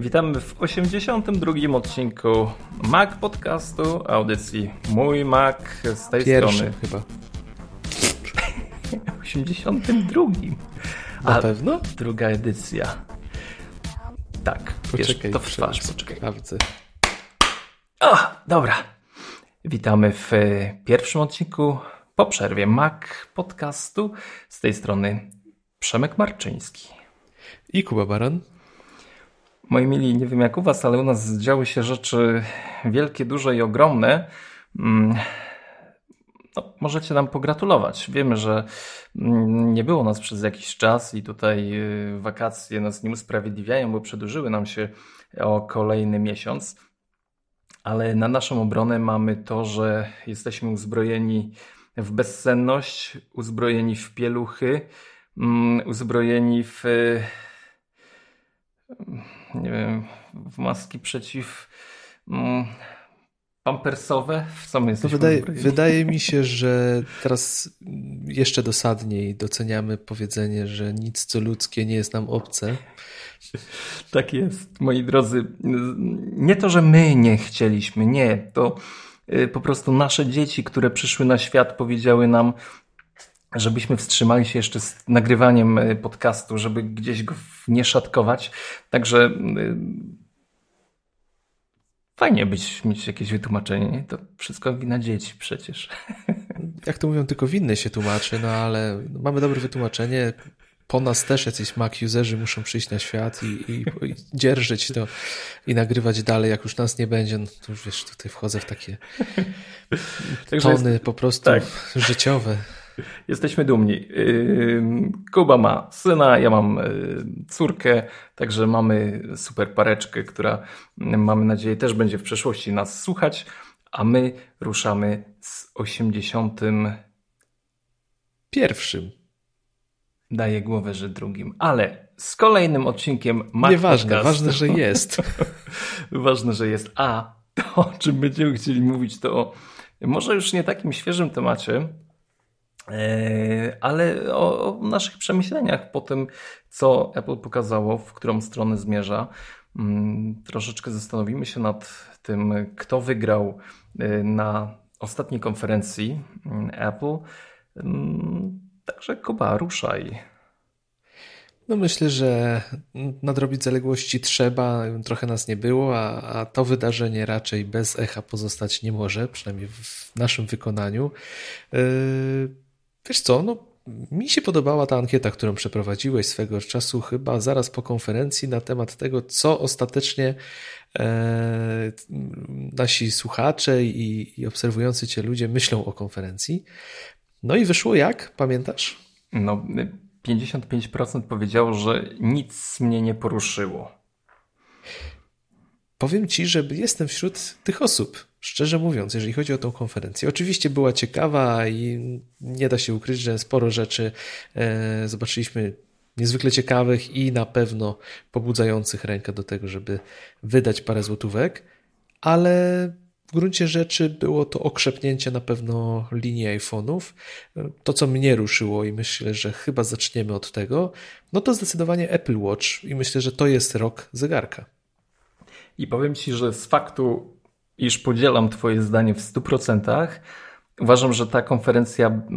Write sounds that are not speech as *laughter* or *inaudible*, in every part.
Witamy w 82 odcinku Mac Podcastu, audycji Mój Mac z tej Pierwszy strony. chyba. *laughs* 82. Na A pewno? druga edycja. Tak, Poczekaj, to w twarz, poczekaj. sprawdzę. O, dobra. Witamy w e, pierwszym odcinku po przerwie Mac Podcastu. Z tej strony Przemek Marczyński. I Kuba Baran. Moi mili, nie wiem jak u was, ale u nas działy się rzeczy wielkie, duże i ogromne. Mm, No, możecie nam pogratulować. Wiemy, że mm, nie było nas przez jakiś czas i tutaj y, wakacje nas nie usprawiedliwiają, bo przedłużyły nam się o kolejny miesiąc. Ale na naszą obronę mamy to, że jesteśmy uzbrojeni w bezsenność, uzbrojeni w pieluchy, mm, uzbrojeni w nie wiem, w maski przeciw mm, pampersowe. W co my No jesteśmy wydaje, wydaje mi się, że teraz jeszcze dosadniej doceniamy powiedzenie, że nic co ludzkie nie jest nam obce. Tak jest, moi drodzy. Nie to, że my nie chcieliśmy, nie. To y, po prostu nasze dzieci, które przyszły na świat, powiedziały nam, żebyśmy wstrzymali się jeszcze z nagrywaniem y, podcastu, żeby gdzieś go nie szatkować. Także y, fajnie być, mieć jakieś wytłumaczenie. Nie? To wszystko wina dzieci przecież. *laughs* Jak to mówią, tylko winny się tłumaczy, no ale mamy dobre wytłumaczenie. Po nas też jacyś Mac userzy muszą przyjść na świat i, i, i dzierżyć to i nagrywać dalej, jak już nas nie będzie. No to już wiesz, tutaj wchodzę w takie *laughs* tony po prostu tak. życiowe. Jesteśmy dumni. Kuba ma syna, ja mam yy, córkę, także mamy super pareczkę, która mamy nadzieję też będzie w przyszłości nas słuchać, a my ruszamy z 80. Pierwszym. daję głowę, że drugim, ale z kolejnym odcinkiem Mac Nieważne, ważne, że jest. *laughs* Ważne, że jest. A to, o czym będziemy chcieli mówić, to o może już nie takim świeżym temacie, ale o, o naszych przemyśleniach po tym, co Apple pokazało, w którą stronę zmierza. Mm, Troszeczkę zastanowimy się nad tym, kto wygrał e, na ostatniej konferencji mm, Apple. Mm, Także Kuba, ruszaj. No myślę, że nadrobić zaległości trzeba, trochę nas nie było, a, a to wydarzenie raczej bez echa pozostać nie może, przynajmniej w naszym wykonaniu. Yy, wiesz co, no mi się podobała ta ankieta, którą przeprowadziłeś swego czasu, chyba zaraz po konferencji, na temat tego, co ostatecznie e, nasi słuchacze i, i obserwujący Cię ludzie myślą o konferencji. No i wyszło jak, pamiętasz? No, 55% powiedziało, że nic mnie nie poruszyło. Powiem Ci, że jestem wśród tych osób, szczerze mówiąc, jeżeli chodzi o tą konferencję. Oczywiście była ciekawa i nie da się ukryć, że sporo rzeczy e, zobaczyliśmy niezwykle ciekawych i na pewno pobudzających rękę do tego, żeby wydać parę złotówek, ale w gruncie rzeczy było to okrzepnięcie na pewno linii iPhone'ów. To, co mnie ruszyło i myślę, że chyba zaczniemy od tego, no to zdecydowanie Apple Watch i myślę, że to jest rok zegarka. I powiem Ci, że z faktu, iż podzielam Twoje zdanie w 100%, uważam, że ta konferencja mm,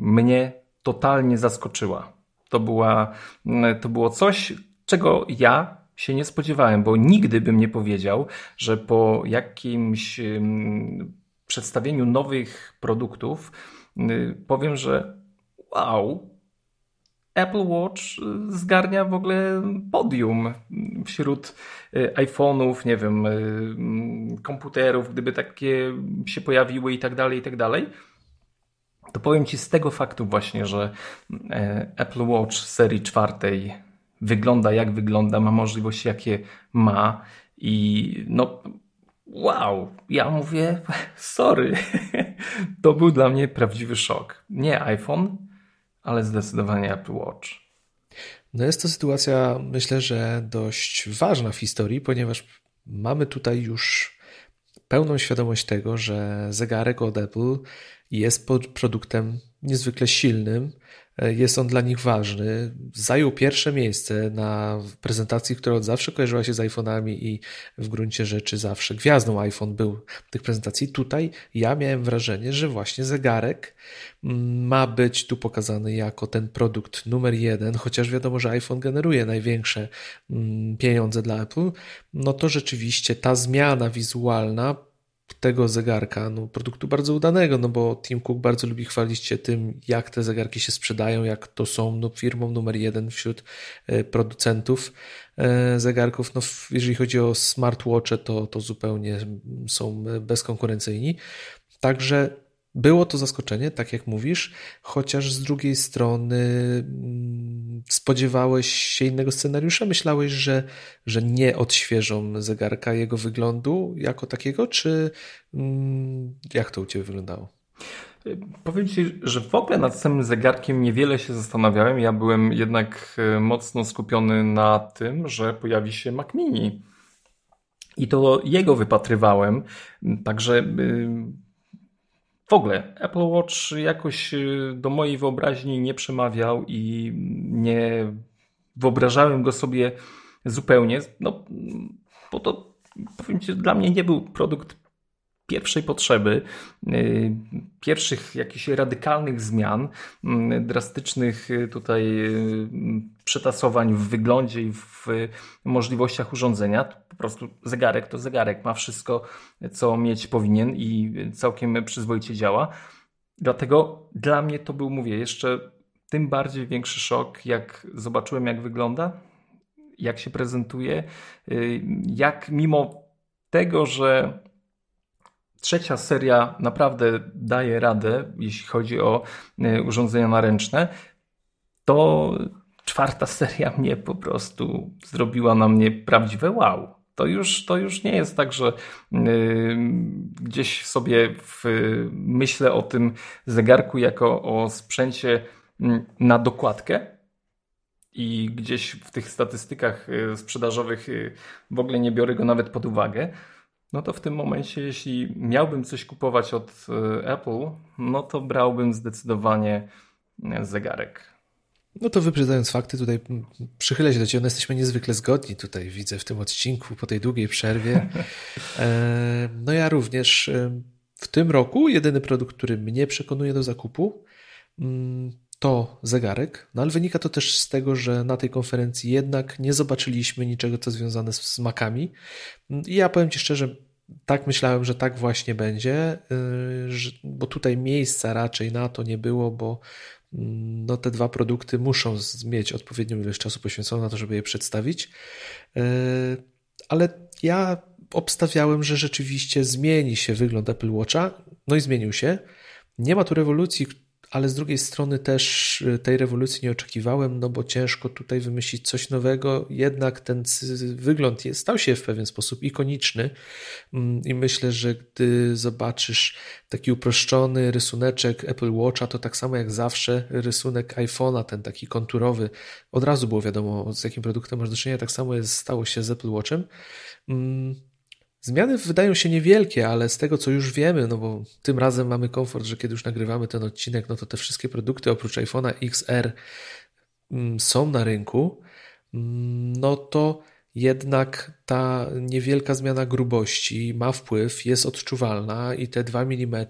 mnie totalnie zaskoczyła. To, była, mm, to było coś, czego ja się nie spodziewałem, bo nigdy bym nie powiedział, że po jakimś ym, przedstawieniu nowych produktów y, powiem, że wow, Apple Watch y, zgarnia w ogóle podium wśród y, iPhone'ów, nie wiem, y, mm, komputerów, gdyby takie się pojawiły i tak dalej, i tak dalej. To powiem Ci z tego faktu właśnie, że Apple Watch serii czwartej wygląda jak wygląda, ma możliwości jakie ma i no wow, ja mówię *laughs* sorry, *laughs* to był dla mnie prawdziwy szok. Nie iPhone, ale zdecydowanie Apple Watch. No jest to sytuacja, myślę, że dość ważna w historii, ponieważ mamy tutaj już pełną świadomość tego, że zegarek od Apple jest produktem niezwykle silnym, jest on dla nich ważny. Zajął pierwsze miejsce na prezentacji, która od zawsze kojarzyła się z iPhone'ami i w gruncie rzeczy zawsze gwiazdą iPhone był tych prezentacji. Tutaj ja miałem wrażenie, że właśnie zegarek mm, ma być tu pokazany jako ten produkt numer jeden, chociaż wiadomo, że iPhone generuje największe mm, pieniądze dla Apple, no to rzeczywiście ta zmiana wizualna tego zegarka, no, produktu bardzo udanego, no bo Tim Cook bardzo lubi chwalić się tym, jak te zegarki się sprzedają, jak to są no, firmą numer jeden wśród e, producentów e, zegarków. No, jeżeli chodzi o smartwatche, to, to zupełnie są bezkonkurencyjni. Także było to zaskoczenie, tak jak mówisz, chociaż z drugiej strony mm, spodziewałeś się innego scenariusza? Myślałeś, że, że nie odświeżą zegarka jego wyglądu jako takiego, czy mm, jak to u Ciebie wyglądało? Powiem Ci, że w ogóle nad samym zegarkiem niewiele się zastanawiałem. Ja byłem jednak e, mocno skupiony na tym, że pojawi się Mac Mini. I to jego wypatrywałem. Także w ogóle Apple Watch jakoś y, do mojej wyobraźni nie przemawiał i nie wyobrażałem go sobie zupełnie. No, bo to powiem Ci, dla mnie nie był produkt pierwszej potrzeby, y, pierwszych jakichś radykalnych zmian, y, drastycznych y, tutaj przetasowań w wyglądzie i w możliwościach urządzenia. Po prostu zegarek to zegarek, ma wszystko, co mieć powinien i całkiem przyzwoicie działa. Dlatego dla mnie to był, mówię, jeszcze tym bardziej większy szok, jak zobaczyłem, jak wygląda, jak się prezentuje, jak mimo tego, że Trzecia seria naprawdę daje radę, jeśli chodzi o e, urządzenia naręczne. To czwarta *laughs* seria mnie po prostu zrobiła na mnie prawdziwe wow. To już, to już nie jest tak, że yy, gdzieś sobie w, myślę o tym zegarku jako o sprzęcie mm, na dokładkę, i gdzieś w tych statystykach sprzedażowych w ogóle nie biorę go nawet pod uwagę. No to w tym momencie, jeśli miałbym coś kupować od e, Apple, no to brałbym zdecydowanie e, zegarek. No to wyprzedzając fakty, tutaj przychylę się do Ciebie. No jesteśmy niezwykle zgodni tutaj, widzę w tym odcinku, po tej długiej przerwie. *laughs* E, no ja również w tym roku jedyny produkt, który mnie przekonuje do zakupu, mm, to zegarek, no ale wynika to też z tego, że na tej konferencji jednak nie zobaczyliśmy niczego, co związane z, z makami. I ja powiem Ci szczerze, tak myślałem, że tak właśnie będzie, yy, bo tutaj miejsca raczej na to nie było, bo mm, no, te dwa produkty muszą mieć odpowiednią ilość czasu poświęconą na to, żeby je przedstawić. Yy, ale ja obstawiałem, że rzeczywiście zmieni się wygląd Apple Watcha, no i zmienił się. Nie ma tu rewolucji, ale z drugiej strony też y, tej rewolucji nie oczekiwałem, no bo ciężko tutaj wymyślić coś nowego. Jednak ten wygląd stał się w pewien sposób ikoniczny mm, i myślę, że gdy zobaczysz taki uproszczony rysuneczek Apple Watcha, to tak samo jak zawsze rysunek iPhone'a, ten taki konturowy, od razu było wiadomo z jakim produktem masz do czynienia, tak samo jest, stało się z Apple Watchem. Zmiany wydają się niewielkie, ale z tego co już wiemy, no bo tym razem mamy komfort, że kiedy już nagrywamy ten odcinek, no to te wszystkie produkty oprócz iPhone'a XR mm, są na rynku, mm, no to jednak ta niewielka zmiana grubości ma wpływ, jest odczuwalna i te 2 mm,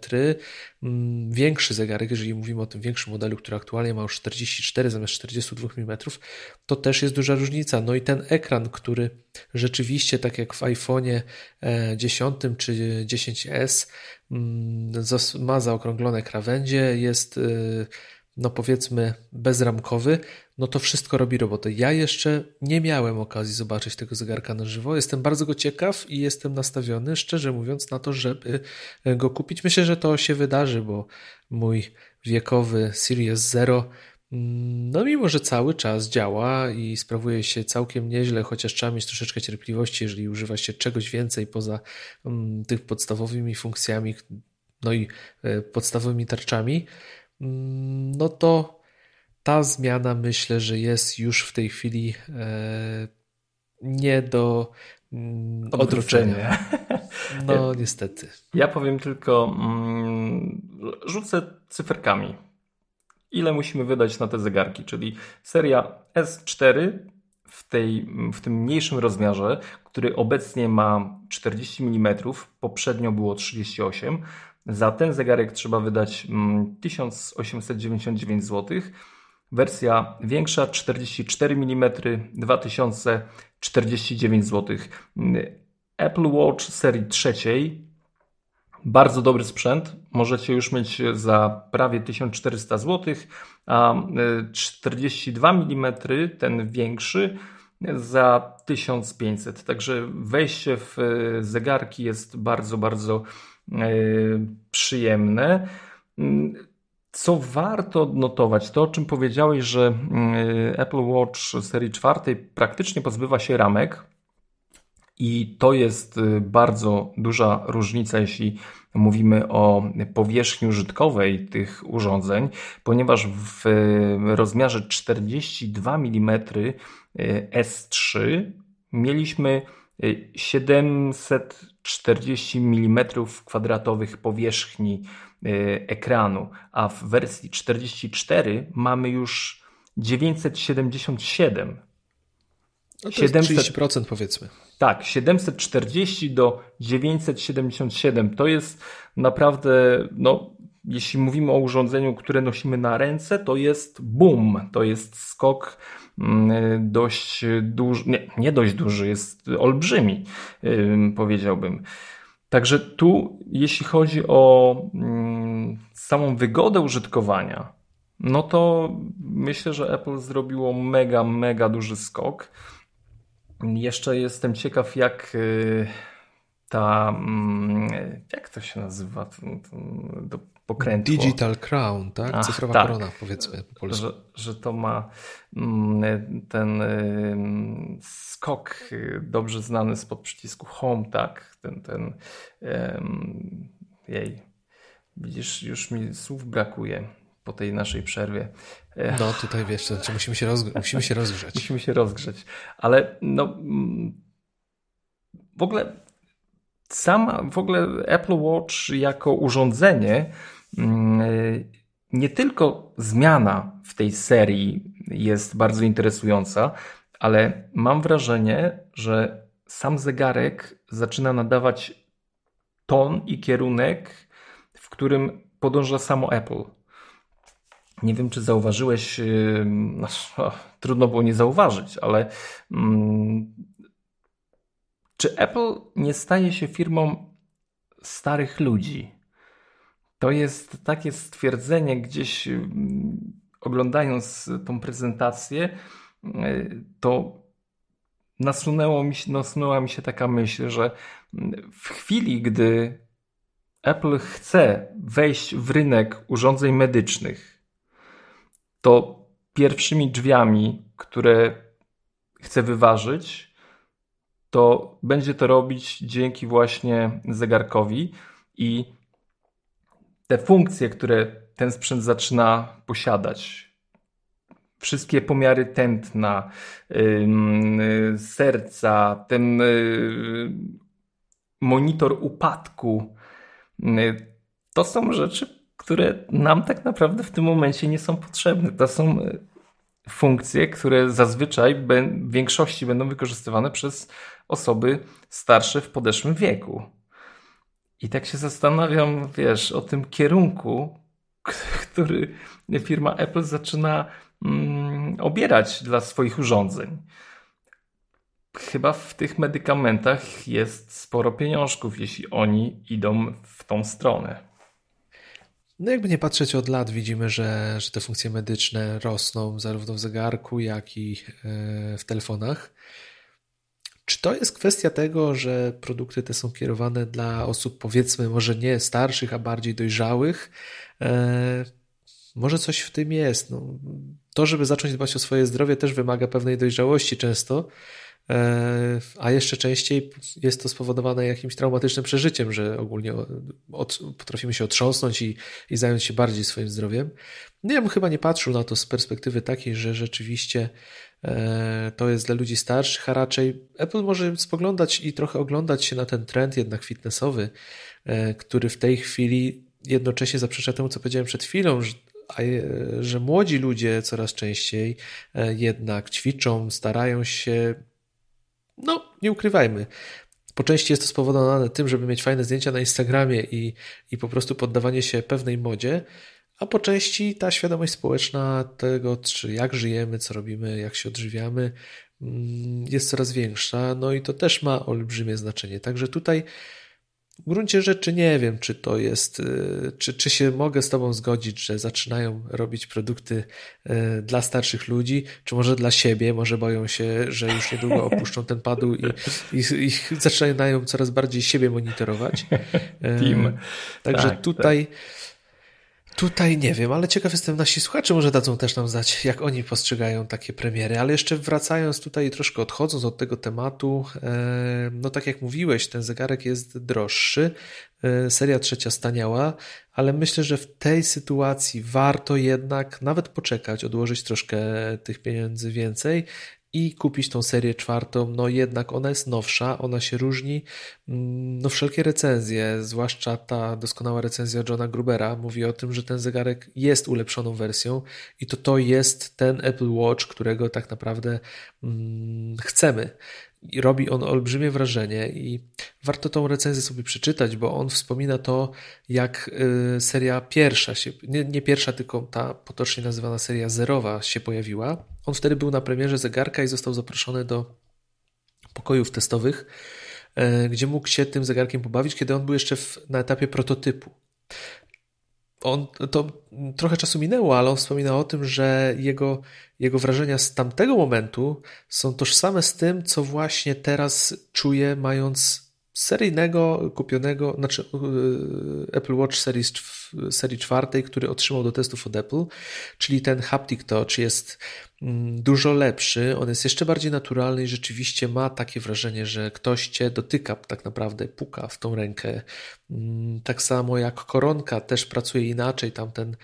większy zegarek, jeżeli mówimy o tym większym modelu, który aktualnie ma już 44 zamiast 42 mm, to też jest duża różnica. No i ten ekran, który rzeczywiście, tak jak w iPhone'ie 10 e, czy 10S, mm, ma zaokrąglone krawędzie, jest e, no powiedzmy bezramkowy, no to wszystko robi robotę. Ja jeszcze nie miałem okazji zobaczyć tego zegarka na żywo. Jestem bardzo go ciekaw i jestem nastawiony, szczerze mówiąc, na to, żeby go kupić. Myślę, że to się wydarzy, bo mój wiekowy Series Zero mm, no mimo, że cały czas działa i sprawuje się całkiem nieźle, chociaż trzeba mieć troszeczkę cierpliwości, jeżeli używa się czegoś więcej poza um, tych podstawowymi funkcjami, no i e, podstawowymi tarczami, mm, no to ta zmiana myślę, że jest już w tej chwili e, nie do mm, odroczenia. *laughs* No niestety. Ja powiem tylko, mm, rzucę cyferkami. ile musimy wydać na te zegarki, czyli seria S4 w, tej, w tym mniejszym rozmiarze, który obecnie ma 40 mm, poprzednio było 38 za ten zegarek trzeba wydać 1899 zł. Wersja większa 44 mm 2049 zł. Apple Watch serii trzeciej bardzo dobry sprzęt. Możecie już mieć za prawie 1400 zł, a 42 mm, ten większy, za 1500. Także wejście w zegarki jest bardzo, bardzo e, przyjemne. Co warto odnotować, to o czym powiedziałeś, że e, Apple Watch serii czwartej praktycznie pozbywa się ramek. I to jest y, bardzo duża różnica, jeśli mówimy o powierzchni użytkowej tych urządzeń, ponieważ w rozmiarze 42 mm S3 mieliśmy 740 mm kwadratowych powierzchni y, ekranu, a w wersji 44 mamy już 977 no to 700, 30% powiedzmy. Tak, 740 do 977 to jest naprawdę, no, jeśli mówimy o urządzeniu, które nosimy na ręce, to jest boom, to jest skok dość duży, nie, nie dość duży, jest olbrzymi, powiedziałbym. Także tu, jeśli chodzi o mm, samą wygodę użytkowania, no to myślę, że Apple zrobiło mega, mega duży skok. Jeszcze jestem ciekaw, jak y, ta. Mm, jak to się nazywa? Pokrętło. Digital Crown, tak? Ach, Cyfrowa tak. korona, powiedzmy po polsku. Że, że to ma mm, ten skok dobrze znany spod przycisku Home, tak? Ten, ten. Jej. Widzisz, już mi słów brakuje po tej naszej przerwie. No tutaj wiesz, to musimy się, musimy się rozgrzeć. *laughs* musimy się rozgrzeć. Ale no w ogóle sama, w ogóle Apple Watch jako urządzenie nie tylko zmiana w tej serii jest bardzo interesująca, ale mam wrażenie, że sam zegarek zaczyna nadawać ton i kierunek, w którym podąża samo Apple. Nie wiem, czy zauważyłeś, no, *laughs* trudno było nie zauważyć, ale mm, czy Apple nie staje się firmą starych ludzi? To jest takie stwierdzenie gdzieś oglądając tą prezentację, to nasunęło mi się, nasunęła mi się taka myśl, że w chwili, gdy Apple chce wejść w rynek urządzeń medycznych, to pierwszymi drzwiami, które chcę wyważyć, to będzie to robić dzięki właśnie zegarkowi i te funkcje, które ten sprzęt zaczyna posiadać, wszystkie pomiary tętna, yy, serca, ten yy, monitor upadku, yy, to są rzeczy, które nam tak naprawdę w tym momencie nie są potrzebne. To są e, funkcje, które zazwyczaj w większości będą wykorzystywane przez osoby starsze w podeszłym wieku. I tak się zastanawiam, wiesz, o tym kierunku, *laughs* który firma Apple zaczyna mm, obierać dla swoich urządzeń. Chyba w tych medykamentach jest sporo pieniążków, jeśli oni idą w tą stronę. No jakby nie patrzeć od lat, widzimy, że, że te funkcje medyczne rosną zarówno w zegarku, jak i e, w telefonach. Czy to jest kwestia tego, że produkty te są kierowane dla osób powiedzmy może nie starszych, a bardziej dojrzałych? E, może coś w tym jest. No, to, żeby zacząć dbać o swoje zdrowie, też wymaga pewnej dojrzałości często. E, a jeszcze częściej jest to spowodowane jakimś traumatycznym przeżyciem, że ogólnie od, potrafimy się otrząsnąć i, i zająć się bardziej swoim zdrowiem. No ja bym chyba nie patrzył na to z perspektywy takiej, że rzeczywiście to jest dla ludzi starszych, a raczej Apple może spoglądać i trochę oglądać się na ten trend jednak fitnessowy, e, który w tej chwili jednocześnie zaprzecza temu, co powiedziałem przed chwilą, że młodzi ludzie coraz częściej jednak ćwiczą, starają się, no nie ukrywajmy, po części jest to spowodowane tym, żeby mieć fajne zdjęcia na Instagramie i, i po prostu poddawanie się pewnej modzie, a po części ta świadomość społeczna tego, czy jak żyjemy, co robimy, jak się odżywiamy, mm, jest coraz większa, no i to też ma olbrzymie znaczenie. Także tutaj w gruncie rzeczy nie wiem, czy to jest, y, czy, czy się mogę z Tobą zgodzić, że zaczynają robić produkty y, dla starszych ludzi, czy może dla siebie, może boją się, że już niedługo opuszczą ten padł i, i, i zaczynają coraz bardziej siebie monitorować. *laughs* Team. Także tak, tutaj. Tak Tutaj nie wiem, ale ciekaw jestem, nasi słuchacze może dadzą też nam znać, jak oni postrzegają takie premiery. Ale jeszcze wracając tutaj, troszkę odchodząc od tego tematu, e, no tak jak mówiłeś, ten zegarek jest droższy, e, seria trzecia staniała, ale myślę, że w tej sytuacji warto jednak nawet poczekać, odłożyć troszkę tych pieniędzy więcej i kupić tą serię czwartą, no jednak ona jest nowsza, ona się różni. Mm, no wszelkie recenzje, zwłaszcza ta doskonała recenzja Johna Grubera mówi o tym, że ten zegarek jest ulepszoną wersją i to to jest ten Apple Watch, którego tak naprawdę mm, chcemy. I robi on olbrzymie wrażenie i warto tą recenzję sobie przeczytać, bo on wspomina to, jak y, seria pierwsza się, nie, nie pierwsza, tylko ta potocznie nazywana seria zerowa się pojawiła. On wtedy był na premierze zegarka i został zaproszony do pokojów testowych, y, gdzie mógł się tym zegarkiem pobawić, kiedy on był jeszcze w, na etapie prototypu on, to trochę czasu minęło, ale on wspominał o tym, że jego, jego wrażenia z tamtego momentu są tożsame z tym, co właśnie teraz czuje, mając seryjnego, kupionego, znaczy e, Apple Watch serii, serii czwartej, który otrzymał do testów od Apple, czyli ten Haptic Touch jest mm, dużo lepszy, on jest jeszcze bardziej naturalny i rzeczywiście ma takie wrażenie, że ktoś cię dotyka, tak naprawdę puka w tą rękę. Mm, tak samo jak koronka też pracuje inaczej, tamten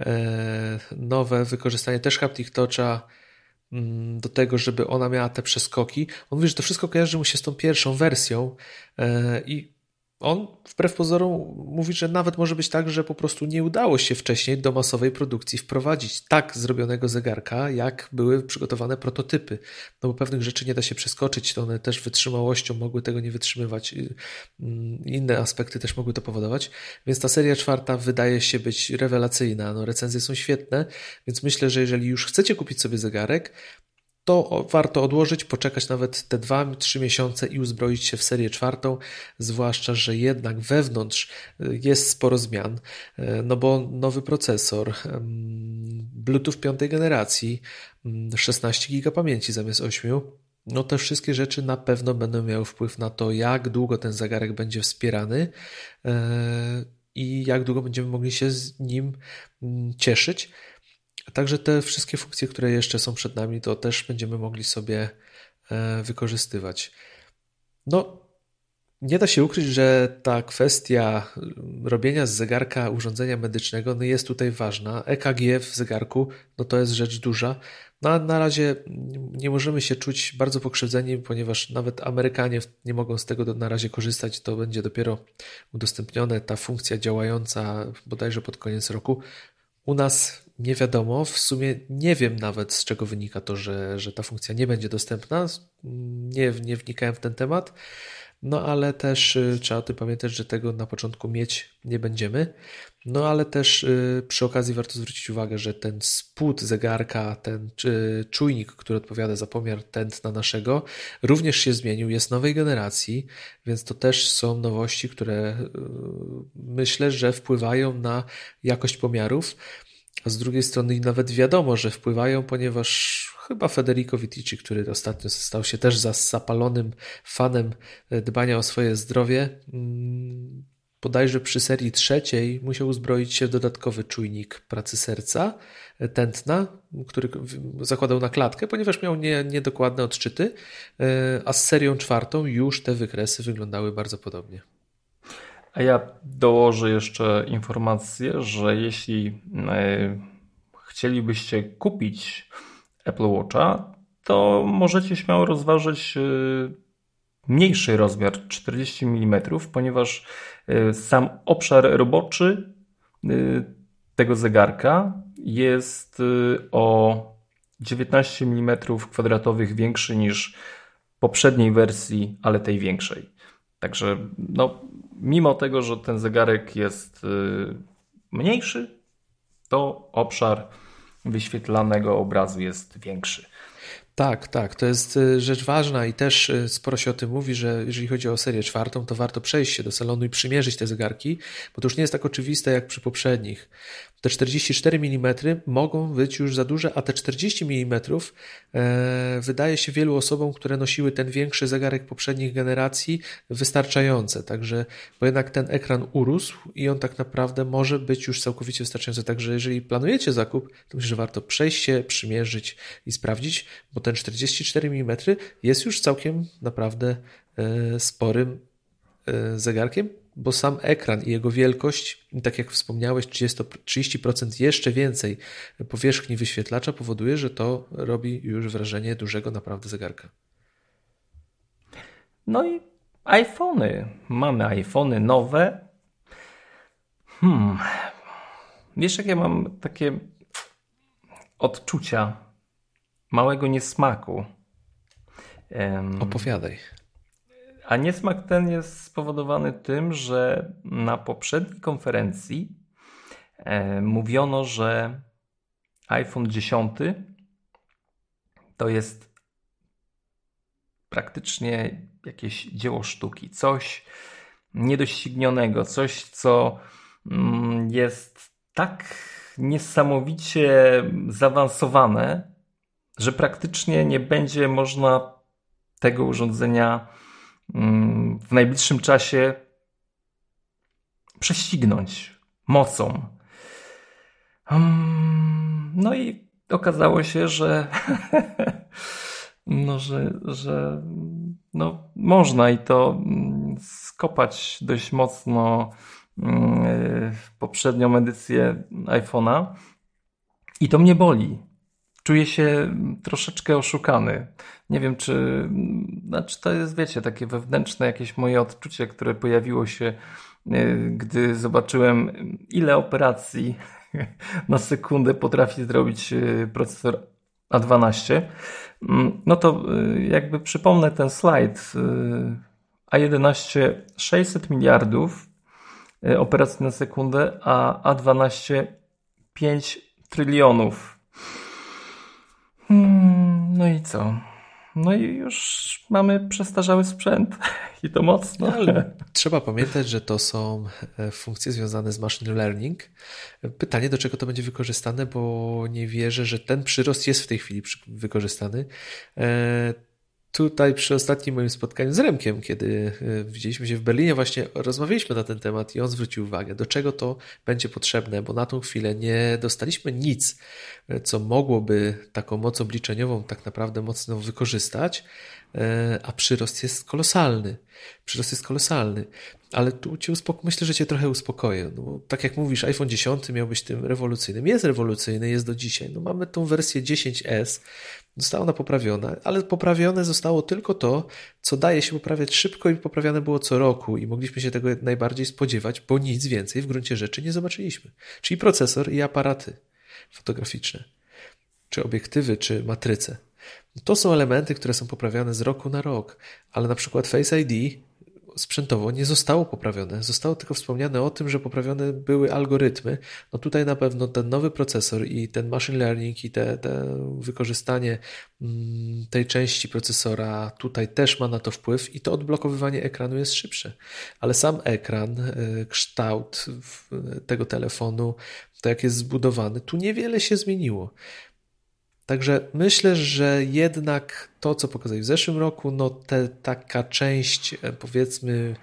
e, nowe wykorzystanie też Haptic Toucha do tego, żeby ona miała te przeskoki. On mówi, że to wszystko kojarzy mu się z tą pierwszą wersją e, i on wbrew pozorom mówi, że nawet może być tak, że po prostu nie udało się wcześniej do masowej produkcji wprowadzić tak zrobionego zegarka, jak były przygotowane prototypy. No bo pewnych rzeczy nie da się przeskoczyć, to one też wytrzymałością mogły tego nie wytrzymywać. Mm, inne aspekty też mogły to powodować. Więc ta seria czwarta wydaje się być rewelacyjna. No, recenzje są świetne, więc myślę, że jeżeli już chcecie kupić sobie zegarek, to warto odłożyć, poczekać nawet te 2-3 miesiące i uzbroić się w serię czwartą, zwłaszcza, że jednak wewnątrz y, jest sporo zmian, y, no bo nowy procesor, Bluetooth piątej generacji, 16 GB pamięci zamiast 8, no te wszystkie rzeczy na pewno będą miały wpływ na to, jak długo ten zegarek będzie wspierany y, i jak długo będziemy mogli się z nim mm, cieszyć. Także te wszystkie funkcje, które jeszcze są przed nami, to też będziemy mogli sobie e, wykorzystywać. No, nie da się ukryć, że ta kwestia robienia z zegarka urządzenia medycznego no jest tutaj ważna. EKG w zegarku no to jest rzecz duża. No, na razie nie możemy się czuć bardzo pokrzywdzeni, ponieważ nawet Amerykanie nie mogą z tego na razie korzystać. To będzie dopiero udostępnione, ta funkcja działająca bodajże pod koniec roku. U nas nie wiadomo, w sumie nie wiem nawet z czego wynika to, że, że ta funkcja nie będzie dostępna. Nie, nie wnikałem w ten temat. No ale też y, trzeba o tym pamiętać, że tego na początku mieć nie będziemy. No ale też y, przy okazji warto zwrócić uwagę, że ten spód zegarka, ten czujnik, który odpowiada za pomiar tętna naszego, również się zmienił, jest nowej generacji, więc to też są nowości, które y, myślę, że wpływają na jakość pomiarów. A z drugiej strony nawet wiadomo, że wpływają, ponieważ chyba Federico Vitici, który ostatnio stał się też zapalonym fanem e, dbania o swoje zdrowie, mm, bodajże przy serii trzeciej musiał uzbroić się w dodatkowy czujnik pracy serca, e, tętna, który zakładał na klatkę, ponieważ miał nie, niedokładne odczyty, e, a z serią czwartą już te wykresy wyglądały bardzo podobnie. A ja dołożę jeszcze informację, że jeśli e, chcielibyście kupić Apple Watcha, to możecie śmiało rozważyć e, mniejszy rozmiar 40 mm, ponieważ e, sam obszar roboczy tego zegarka jest o 19 mm kwadratowych większy niż poprzedniej wersji, ale tej większej. Także no, mimo tego, że ten zegarek jest y, mniejszy, to obszar wyświetlanego obrazu jest większy. Tak, tak, to jest y, rzecz ważna i też y, sporo się o tym mówi, że jeżeli chodzi o serię czwartą, to warto przejść się do salonu i przymierzyć te zegarki, bo to już nie jest tak oczywiste jak przy poprzednich. Te 44 mm mogą być już za duże, a te 40 mm e, wydaje się wielu osobom, które nosiły ten większy zegarek poprzednich generacji, wystarczające. Także, bo jednak ten ekran urósł i on tak naprawdę może być już całkowicie wystarczający. Także jeżeli planujecie zakup, to myślę, że warto przejść się, przymierzyć i sprawdzić, bo ten 44 mm jest już całkiem naprawdę e, sporym e, zegarkiem, bo sam ekran i jego wielkość, tak jak wspomniałeś, 30%, 30% jeszcze więcej powierzchni wyświetlacza powoduje, że to robi już wrażenie dużego naprawdę zegarka. No i iPhony. Mamy iPhony nowe. Hmm. Wiesz, jakie mam takie odczucia małego niesmaku. Um, Opowiadaj. A niesmak ten jest spowodowany tym, że na poprzedniej konferencji e, mówiono, że iPhone 10 to jest praktycznie jakieś dzieło sztuki, coś niedoścignionego, coś, co mm, jest tak niesamowicie zaawansowane, że praktycznie nie będzie można tego urządzenia mm, w najbliższym czasie prześcignąć mocą. Mm, no i okazało się, że *laughs* no, że, że no, można i to mm, skopać dość mocno poprzednią edycję iPhone'a i to mnie boli czuję się troszeczkę oszukany. Nie wiem, czy, znaczy to jest, wiecie, takie wewnętrzne jakieś moje odczucie, które pojawiło się, e, gdy zobaczyłem, ile operacji *laughs* na sekundę potrafi zrobić e, procesor A12. Mm, no to e, jakby przypomnę ten slajd. A11 600 miliardów operacji na sekundę, a A12 5 trylionów Hmm, no i co? No i już mamy przestarzały sprzęt *laughs* i to mocno. Ale trzeba pamiętać, że to są e, funkcje związane z machine learning. Pytanie, do czego to będzie wykorzystane, bo nie wierzę, że ten przyrost jest w tej chwili wykorzystany. Tutaj przy ostatnim moim spotkaniu z Remkiem, kiedy e, widzieliśmy się w Berlinie, właśnie rozmawialiśmy na ten temat i on zwrócił uwagę, do czego to będzie potrzebne, bo na tą chwilę nie dostaliśmy nic, e, co mogłoby taką moc obliczeniową tak naprawdę mocno wykorzystać, e, a przyrost jest kolosalny. Przyrost jest kolosalny. Ale tu cię uspoko- myślę, że cię trochę uspokoję. No, tak jak mówisz, iPhone 10 miał być tym rewolucyjnym. Jest rewolucyjny, jest do dzisiaj. No, mamy tą wersję 10S, Została ona poprawiona, ale poprawione zostało tylko to, co daje się poprawiać szybko i poprawiane było co roku i mogliśmy się tego najbardziej spodziewać, bo nic więcej w gruncie rzeczy nie zobaczyliśmy. Czyli procesor i aparaty fotograficzne, czy obiektywy, czy matryce. To są elementy, które są poprawiane z roku na rok, ale na przykład Face ID sprzętowo nie zostało poprawione. Zostało tylko wspomniane o tym, że poprawione były algorytmy. No tutaj na pewno ten nowy procesor i ten machine learning i te, te wykorzystanie mm, tej części procesora tutaj też ma na to wpływ i to odblokowywanie ekranu jest szybsze. Ale sam ekran, y, kształt tego telefonu, to jak jest zbudowany, tu niewiele się zmieniło. Także myślę, że jednak to, co pokazali w zeszłym roku, no te, taka część, e, powiedzmy,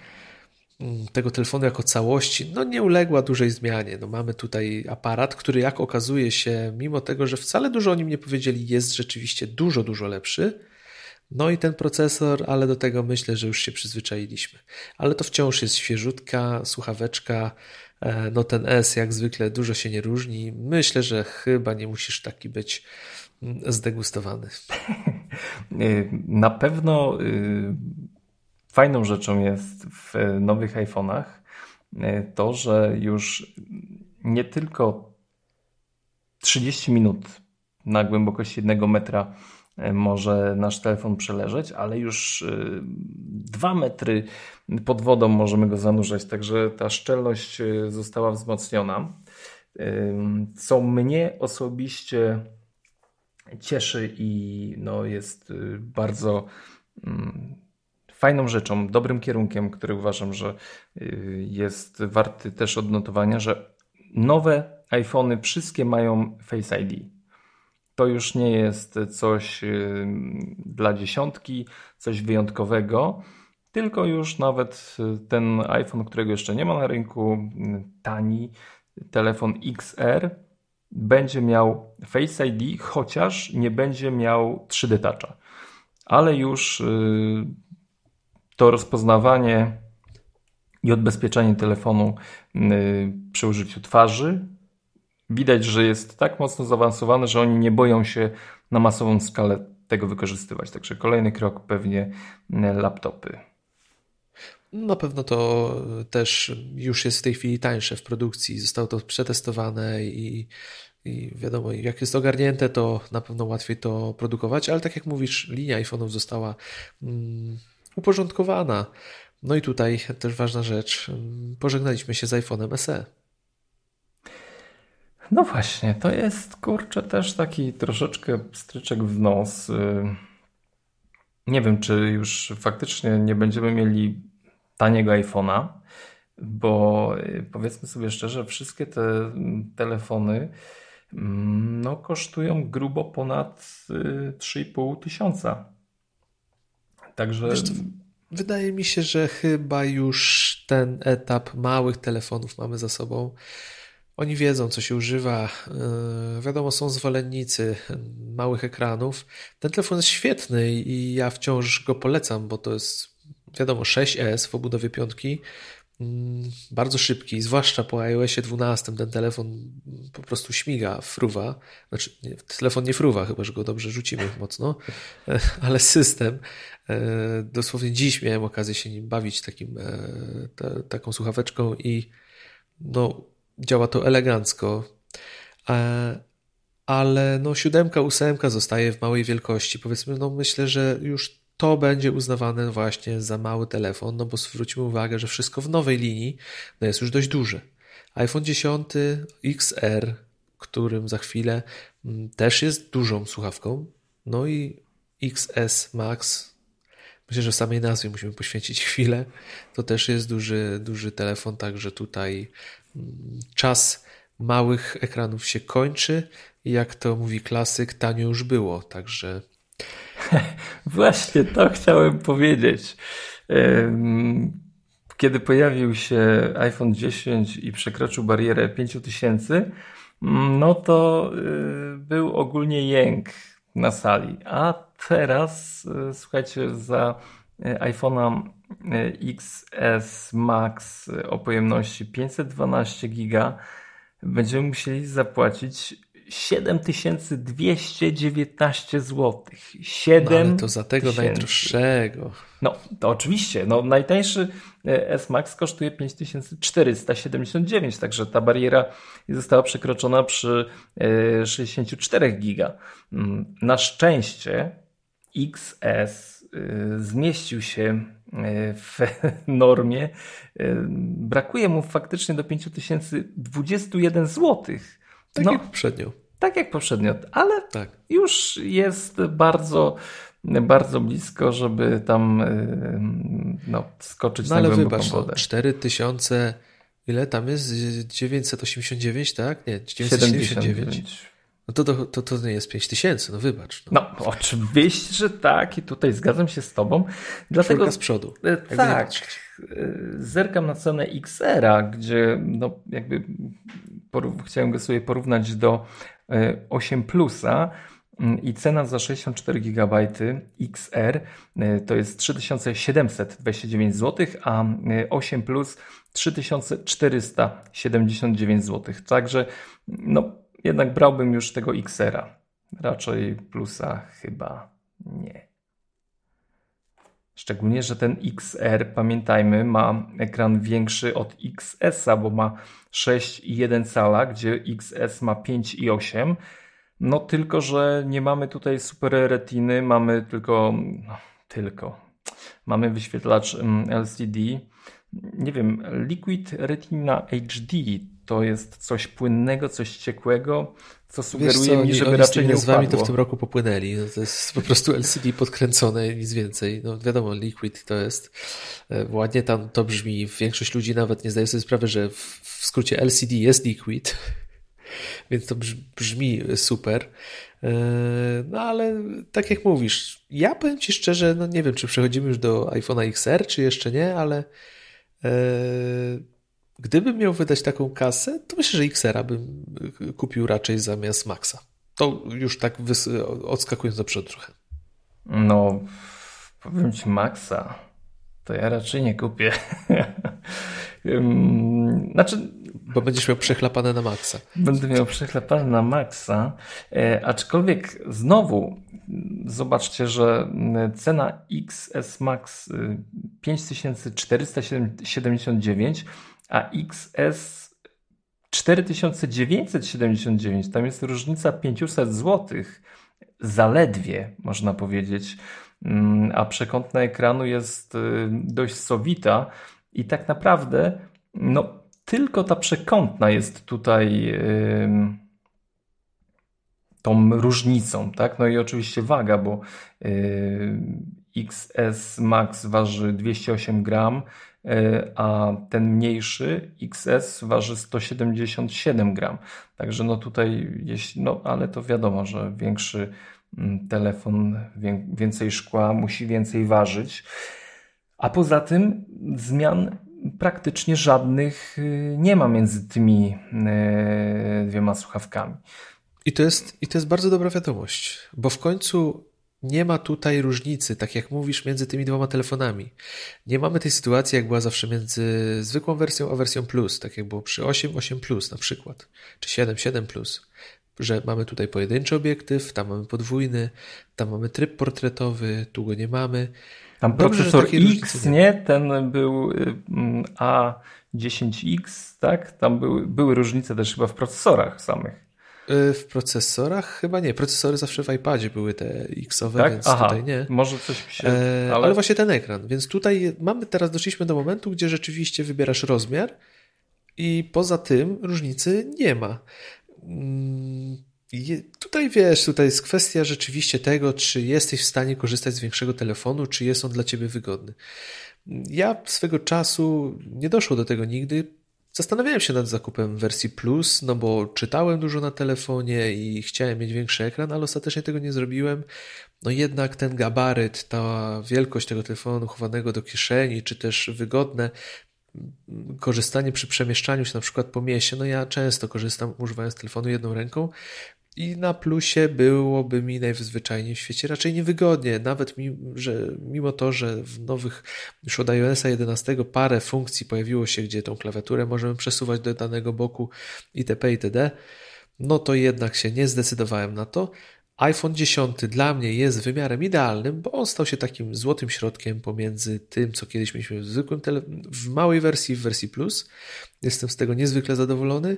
mm, tego telefonu jako całości, no nie uległa dużej zmianie. No mamy tutaj aparat, który jak okazuje się, mimo tego, że wcale dużo o nim nie powiedzieli, jest rzeczywiście dużo, dużo lepszy. No i ten procesor, ale do tego myślę, że już się przyzwyczailiśmy. Ale to wciąż jest świeżutka, słuchaweczka, e, no ten S jak zwykle dużo się nie różni. Myślę, że chyba nie musisz taki być zdegustowany. *laughs* Na pewno y, fajną rzeczą jest w nowych iPhone'ach y, to, że już nie tylko 30 minut na głębokości jednego metra może nasz telefon przeleżeć, ale już dwa metry pod wodą możemy go zanurzać, także ta szczelność została wzmocniona. Co mnie osobiście cieszy i no jest bardzo mm, fajną rzeczą, dobrym kierunkiem, który uważam, że jest warty też odnotowania, że nowe iPhony wszystkie mają Face ID. To już nie jest coś y, dla dziesiątki, coś wyjątkowego, tylko już nawet ten iPhone, którego jeszcze nie ma na rynku, tani telefon XR będzie miał Face ID, chociaż nie będzie miał 3D Toucha. Ale już y, to rozpoznawanie i odbezpieczenie telefonu y, przy użyciu twarzy widać, że jest tak mocno zaawansowane, że oni nie boją się na masową skalę tego wykorzystywać. Także kolejny krok pewnie e, laptopy. Na pewno to też już jest w tej chwili tańsze w produkcji. Zostało to przetestowane i, i wiadomo, jak jest ogarnięte, to na pewno łatwiej to produkować, ale tak jak mówisz, linia iPhone'ów została mm, uporządkowana. No i tutaj też ważna rzecz. Pożegnaliśmy się z iPhone'em SE. No właśnie, to jest kurczę też taki troszeczkę stryczek w nos. Y, nie wiem, czy już faktycznie nie będziemy mieli taniego iPhone'a, bo y, powiedzmy sobie szczerze, wszystkie te mm, telefony mm, no, kosztują grubo ponad 3,5 y, tysiąca. Także. Wiesz, wydaje mi się, że chyba już ten etap małych telefonów mamy za sobą. Oni wiedzą, co się używa. Yy, wiadomo, są zwolennicy małych ekranów. Ten telefon jest świetny i ja wciąż go polecam, bo to jest, wiadomo, 6S w obudowie piątki. Yy, bardzo szybki, zwłaszcza po iOSie 12 ten telefon po prostu śmiga, fruwa. Znaczy, nie, telefon nie fruwa, chyba że go dobrze rzucimy mocno, *laughs* ale system. Yy, dosłownie dziś miałem okazję się nim bawić takim, taką słuchaweczką i no, działa to elegancko, e, ale no siódemka, ósemka zostaje w małej wielkości. Powiedzmy, no myślę, że już to będzie uznawane właśnie za mały telefon, no bo zwróćmy uwagę, że wszystko w nowej linii no jest już dość duże. iPhone 10 XR, którym za chwilę mm, też jest dużą słuchawką, no i XS Max, myślę, że samej nazwie musimy poświęcić chwilę, to też jest duży, duży telefon, także tutaj czas małych ekranów się kończy jak to mówi klasyk, tanio już było, także... *laughs* Właśnie to chciałem powiedzieć. Kiedy pojawił się iPhone 10 i przekroczył barierę 5000, no to y, był ogólnie jęk na sali. A teraz, y, słuchajcie, za y, iPhone'a XS Max o pojemności 512 GB będziemy musieli zapłacić 7219 zł. 7 no, ale to za tego tysięcy. najdroższego. No, to oczywiście. No, najtańszy e, S-Max kosztuje 5479, także ta bariera została przekroczona przy 64 e, giga. Mm, na szczęście XS e, zmieścił się w *laughs* normie. Brakuje mu faktycznie do 5021 zł. Tak no, jak poprzednio. Tak jak poprzednio, ale tak. już jest bardzo bardzo blisko, żeby tam no, skoczyć no, na ale głęboką wybacz, wodę. No, 4000 ile tam jest? 989, tak? Nie, 979. 79. No to, to, to, nie jest 5 tysięcy, no wybacz. No. no. oczywiście, że tak i tutaj zgadzam się z tobą. Dlatego z przodu. E, tak, e, zerkam na cenę XR-a, gdzie no jakby chciałem go sobie porównać do 8 e, Plusa mm, i cena za 64 GB XR to jest 3729 zł, a 8 Plus 3479 zł. Także no jednak brałbym już tego Xera. Raczej plusa chyba nie. Szczególnie, że ten XR, pamiętajmy, ma ekran większy od XS-a, bo ma 6,1 cala, gdzie XS ma 5,8. No tylko, że nie mamy tutaj super retiny, mamy tylko, no, tylko, mamy wyświetlacz mm, LCD. Nie wiem, Liquid Retina HD to jest coś płynnego, coś ciekłego, co sugeruje co, mi, żeby oni raczej nie z wami to w tym roku popłynęli. No to jest po prostu LCD podkręcone, nic więcej. No wiadomo, Liquid to jest e, ładnie tam to brzmi. Większość ludzi nawet nie zdaje sobie sprawy, że w, w skrócie LCD jest Liquid, *laughs* więc to brzmi super. E, no ale tak jak mówisz, ja powiem Ci szczerze, no nie wiem, czy przechodzimy już do iPhone'a XR, czy jeszcze nie, ale e, Gdybym miał wydać taką kasę, to myślę, że Xera bym kupił raczej zamiast Maxa. To już tak odskakując do przodu trochę. No, powiem Ci Maxa, to ja raczej nie kupię. *laughs* znaczy... Bo będziesz miał przechlapane na Maxa. Będę miał przechlapane na Maxa, e, aczkolwiek znowu zobaczcie, że cena XS Max 5479 a XS 4979. Tam jest różnica 500 zł. Zaledwie, można powiedzieć. Mm, a przekątna ekranu jest y, dość sowita i tak naprawdę no, tylko ta przekątna jest tutaj tą różnicą, tak? No i oczywiście waga, bo XS Max waży 208 gram, a ten mniejszy XS waży 177 gram. Także no tutaj, jeśli, no ale to wiadomo, że większy mm, telefon, więcej szkła musi więcej ważyć. A poza tym zmian praktycznie żadnych y, nie ma między tymi y, dwiema słuchawkami. I to jest, i to jest bardzo dobra wiadomość, bo w końcu nie ma tutaj różnicy, tak jak mówisz, między tymi dwoma telefonami. Nie mamy tej sytuacji, jak była zawsze między zwykłą wersją a wersją Plus, tak jak było przy 8, 8 Plus na przykład, czy 7, 7 Plus, że mamy tutaj pojedynczy obiektyw, tam mamy podwójny, tam mamy tryb portretowy, tu go nie mamy. Tam Dobrze, procesor X, nie? Ten był mm, A10X, tak? Tam były, były różnice też chyba w procesorach samych. Y, w procesorach chyba nie. Procesory zawsze w iPadzie były te X-owe, tak? więc Aha, tutaj nie. Może coś się. E, ale... ale... właśnie ten ekran. Więc tutaj mamy teraz doszliśmy do momentu, gdzie rzeczywiście wybierasz rozmiar i poza tym różnicy nie ma. Mm, tutaj wiesz, tutaj jest kwestia rzeczywiście tego, czy jesteś w stanie korzystać z większego telefonu, czy jest on dla ciebie wygodny. Ja swego czasu nie doszło do tego nigdy. Zastanawiałem się nad zakupem wersji Plus, no bo czytałem dużo na telefonie i chciałem mieć większy ekran, ale ostatecznie tego nie zrobiłem. No jednak ten gabaryt, ta wielkość tego telefonu chowanego do kieszeni, czy też wygodne korzystanie przy przemieszczaniu się na przykład po mieście, no ja często korzystam używając telefonu jedną ręką, i na plusie byłoby mi najwyzwyczajniej w świecie raczej niewygodnie, nawet mi, że mimo to, że w nowych już od iOSa 11 parę funkcji pojawiło się, gdzie tą klawiaturę możemy przesuwać do danego boku itp. itd., no to jednak się nie zdecydowałem na to iPhone 10 dla mnie jest wymiarem idealnym, bo on stał się takim złotym środkiem pomiędzy tym, co kiedyś mieliśmy w zwykłym tele... w małej wersji, w wersji Plus. Jestem z tego niezwykle zadowolony.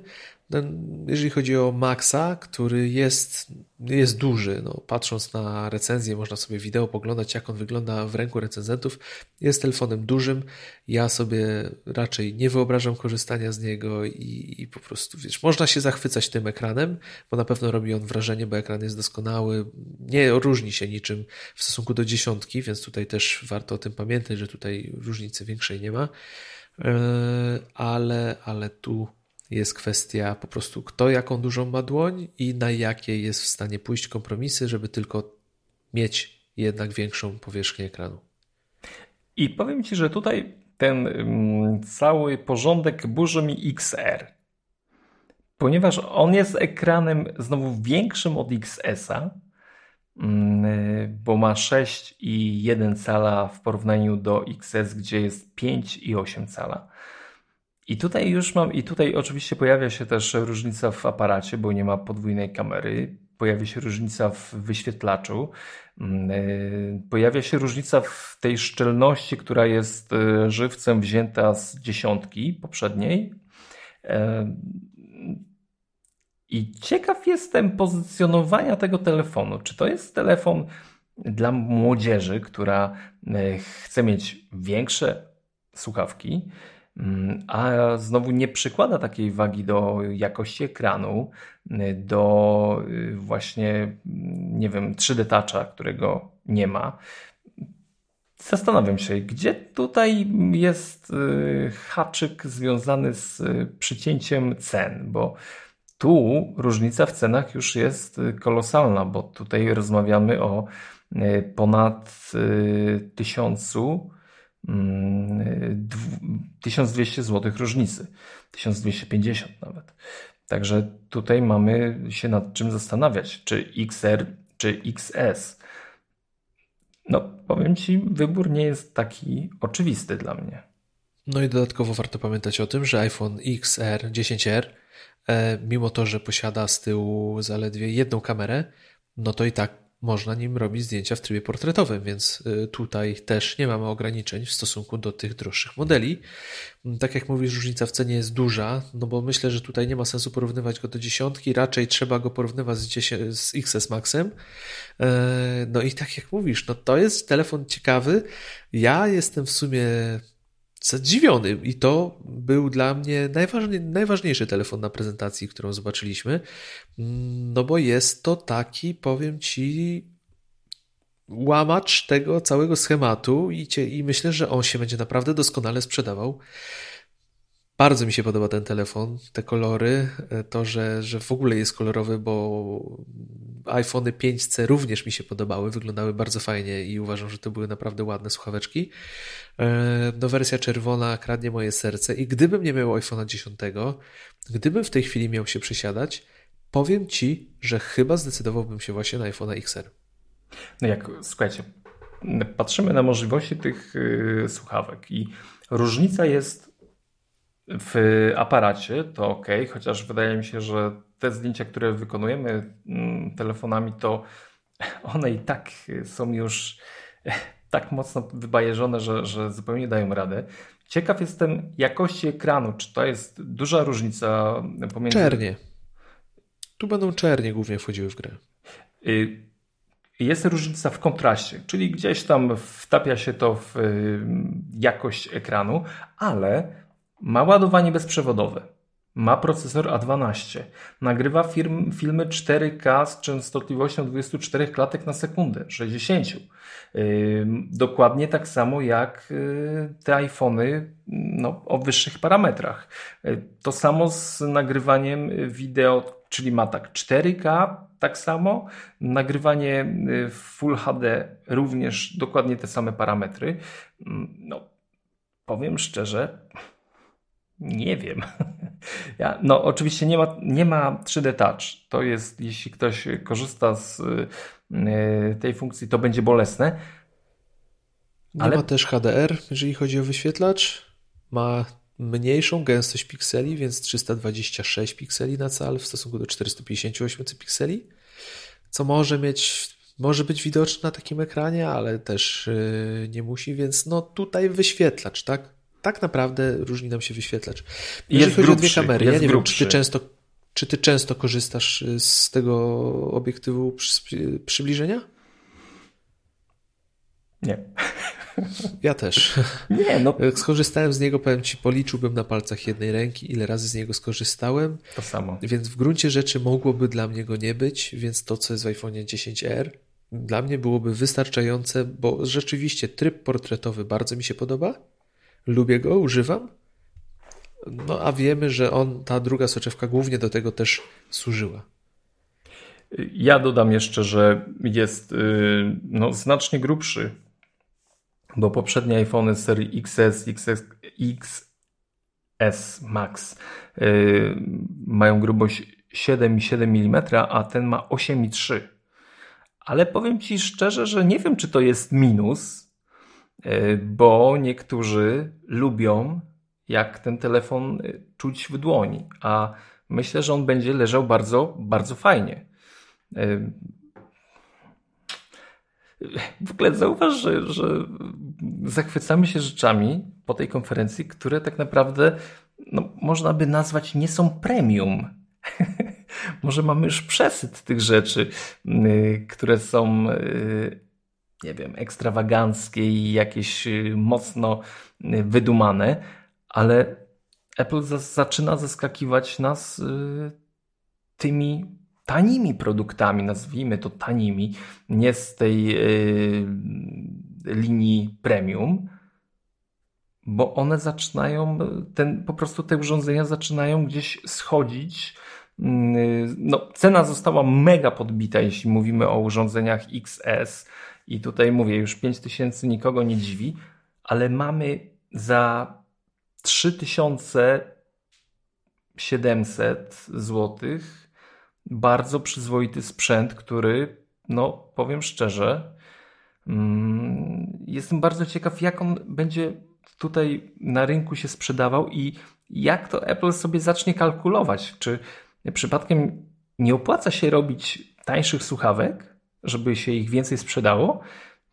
No, jeżeli chodzi o Maxa, który jest, jest duży, no, patrząc na recenzję, można sobie wideo poglądać, jak on wygląda w ręku recenzentów. Jest telefonem dużym. Ja sobie raczej nie wyobrażam korzystania z niego i, i po prostu, wiesz, można się zachwycać tym ekranem, bo na pewno robi on wrażenie, bo ekran jest doskonały. Nie różni się niczym w stosunku do dziesiątki, więc tutaj też warto o tym pamiętać, że tutaj różnicy większej nie ma. E, ale, ale tu jest kwestia po prostu kto jaką dużą ma dłoń i na jakie jest w stanie pójść kompromisy, żeby tylko mieć jednak większą powierzchnię ekranu. I powiem Ci, że tutaj ten um, cały porządek burzy mi XR. Ponieważ on jest ekranem znowu większym od XS-a, bo ma 6 i 1 cala w porównaniu do XS, gdzie jest 5 i 8 cala. I tutaj już mam, i tutaj oczywiście pojawia się też różnica w aparacie, bo nie ma podwójnej kamery. pojawia się różnica w wyświetlaczu, mm, pojawia się różnica w tej szczelności, która jest żywcem wzięta z dziesiątki poprzedniej. I ciekaw jestem pozycjonowania tego telefonu. Czy to jest telefon dla młodzieży, która e, chce mieć większe słuchawki, mm, a znowu nie przykłada takiej wagi do jakości ekranu, e, do e, właśnie, mm, nie wiem, 3D Toucha, którego nie ma. Zastanawiam się, gdzie tutaj jest haczyk związany z przycięciem cen, bo tu różnica w cenach już jest kolosalna, bo tutaj rozmawiamy o e, ponad e, tysiącu 1200 zł różnicy, 1250 nawet. Także tutaj mamy się nad czym zastanawiać, czy XR, czy XS. No, powiem Ci, wybór nie jest taki oczywisty dla mnie. No i dodatkowo warto pamiętać o tym, że iPhone XR 10R E, mimo to, że posiada z tyłu zaledwie jedną kamerę, no to i tak można nim robić zdjęcia w trybie portretowym, więc e, tutaj też nie mamy ograniczeń w stosunku do tych droższych modeli. Mm, tak jak mówisz, różnica w cenie jest duża, no bo myślę, że tutaj nie ma sensu porównywać go do dziesiątki, raczej trzeba go porównywać z, 10, z XS Maxem. E, no i tak jak mówisz, no to jest telefon ciekawy. Ja jestem w sumie zadziwiony i to był dla mnie najważniejszy telefon na prezentacji, którą zobaczyliśmy, mm, no bo jest to taki, powiem Ci, łamacz tego całego schematu i, i myślę, że on się będzie naprawdę doskonale sprzedawał. Bardzo mi się podoba ten telefon, te kolory, e, to, że, że w ogóle jest kolorowy, bo iPhony 5C również mi się podobały, wyglądały bardzo fajnie i uważam, że to były naprawdę ładne słuchaweczki. E, no wersja czerwona kradnie moje serce i gdybym nie miał iPhone'a 10, gdybym w tej chwili miał się przesiadać, powiem Ci, że chyba zdecydowałbym się właśnie na iPhone'a XR. No jak, słuchajcie, patrzymy na możliwości tych yy, słuchawek i różnica jest w aparacie to ok, chociaż wydaje mi się, że te zdjęcia, które wykonujemy mm, telefonami, to one i tak są już *laughs* tak mocno wybajeżone, że, że zupełnie dają radę. Ciekaw jestem jakości ekranu. Czy to jest duża różnica pomiędzy. Czernie. Tu będą czernie głównie wchodziły w grę. Y, jest różnica w kontraście, czyli gdzieś tam wtapia się to w y, jakość ekranu, ale ma ładowanie bezprzewodowe. Ma procesor A12. Nagrywa firm, filmy 4K z częstotliwością 24 klatek na sekundę, 60. Yy, dokładnie tak samo jak yy, te iPhony no, o wyższych parametrach. Yy, to samo z nagrywaniem wideo, czyli ma tak 4K, tak samo. Nagrywanie yy, Full HD również dokładnie te same parametry. No, powiem szczerze, nie wiem. *laughs* Ja, no, oczywiście nie ma, nie ma 3D Touch. To jest, jeśli ktoś korzysta z y, tej funkcji, to będzie bolesne. Nie ale... ma też HDR, jeżeli chodzi o wyświetlacz. Ma mniejszą gęstość pikseli, więc 326 pikseli na cal w stosunku do 458 pikseli, co może mieć, może być widoczne na takim ekranie, ale też yy, nie musi, więc no tutaj wyświetlacz, tak? Tak naprawdę różni nam się wyświetlacz. Jeżeli jest chodzi grubszy, o dwie kamery, ja nie grubszy. wiem, czy ty często czy ty często korzystasz y, z tego obiektywu przybliżenia? Nie. Ja też. *laughs* Nie, no. Skorzystałem z niego, powiem ci, policzyłbym na palcach jednej ręki, ile razy z niego skorzystałem. To samo. Więc w gruncie rzeczy mogłoby dla mnie go nie być, więc to, co jest w iPhone 10R, dla mnie byłoby wystarczające, bo rzeczywiście tryb portretowy bardzo mi się podoba lubię go, używam. No a wiemy, że on, ta druga soczewka głównie do tego też służyła. Ja dodam jeszcze, że jest y, no, znacznie grubszy, bo poprzednie iPhony serii XS, XS, XS Max yy, mają grubość 7,7 mm, a ten ma 8,3. Ale powiem Ci szczerze, że nie wiem, czy to jest minus, bo niektórzy lubią, jak ten telefon e, czuć w dłoni, a myślę, że on będzie leżał bardzo, bardzo fajnie. w ogóle zauważ, że, że zachwycamy się rzeczami po tej konferencji, które tak naprawdę no, można by nazwać nie są premium. *laughs* Może mamy już przesyt tych rzeczy, które są, nie wiem, ekstrawaganckie i jakieś y, mocno wydumane, ale Apple zaczyna zaskakiwać nas tymi tanimi produktami, nazwijmy to tanimi, nie z tej linii premium, bo one zaczynają, ten, po prostu te urządzenia zaczynają gdzieś schodzić. Mm, no, cena została mega podbita, jeśli mówimy o urządzeniach XS i tutaj mówię, już 5000 nikogo nie dziwi, ale mamy za 3700 zł bardzo przyzwoity sprzęt, który, no powiem szczerze, mm, jestem bardzo ciekaw, jak on będzie tutaj na rynku się sprzedawał i jak to Apple sobie zacznie kalkulować. Czy przypadkiem nie opłaca się robić tańszych słuchawek, żeby się ich więcej sprzedało?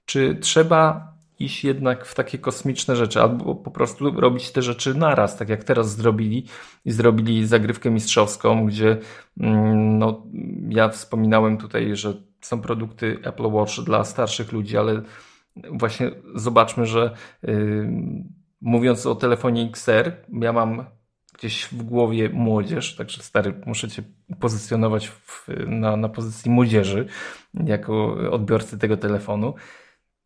Czy trzeba iść jednak w takie kosmiczne rzeczy, albo po prostu robić te rzeczy naraz, tak jak teraz zrobili i zrobili zagrywkę mistrzowską, gdzie mm, no, ja wspominałem tutaj, że są produkty Apple Watch dla starszych ludzi, ale właśnie zobaczmy, że yy, mówiąc o telefonie XR, ja mam gdzieś w głowie młodzież, także stary, muszę cię pozycjonować w, na, na pozycji młodzieży jako odbiorcy tego telefonu.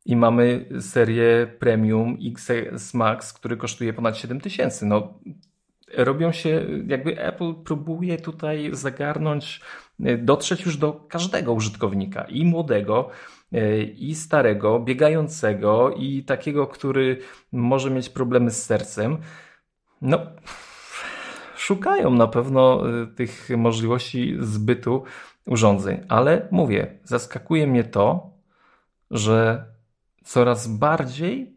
I mamy serię Premium XS Max, który kosztuje ponad 7000. No, robią się, jakby Apple próbuje tutaj zagarnąć, dotrzeć już do każdego użytkownika, i młodego, i starego, biegającego, i takiego, który może mieć problemy z sercem. No, szukają na pewno y, tych możliwości zbytu urządzeń, ale mówię, zaskakuje mnie to, że coraz bardziej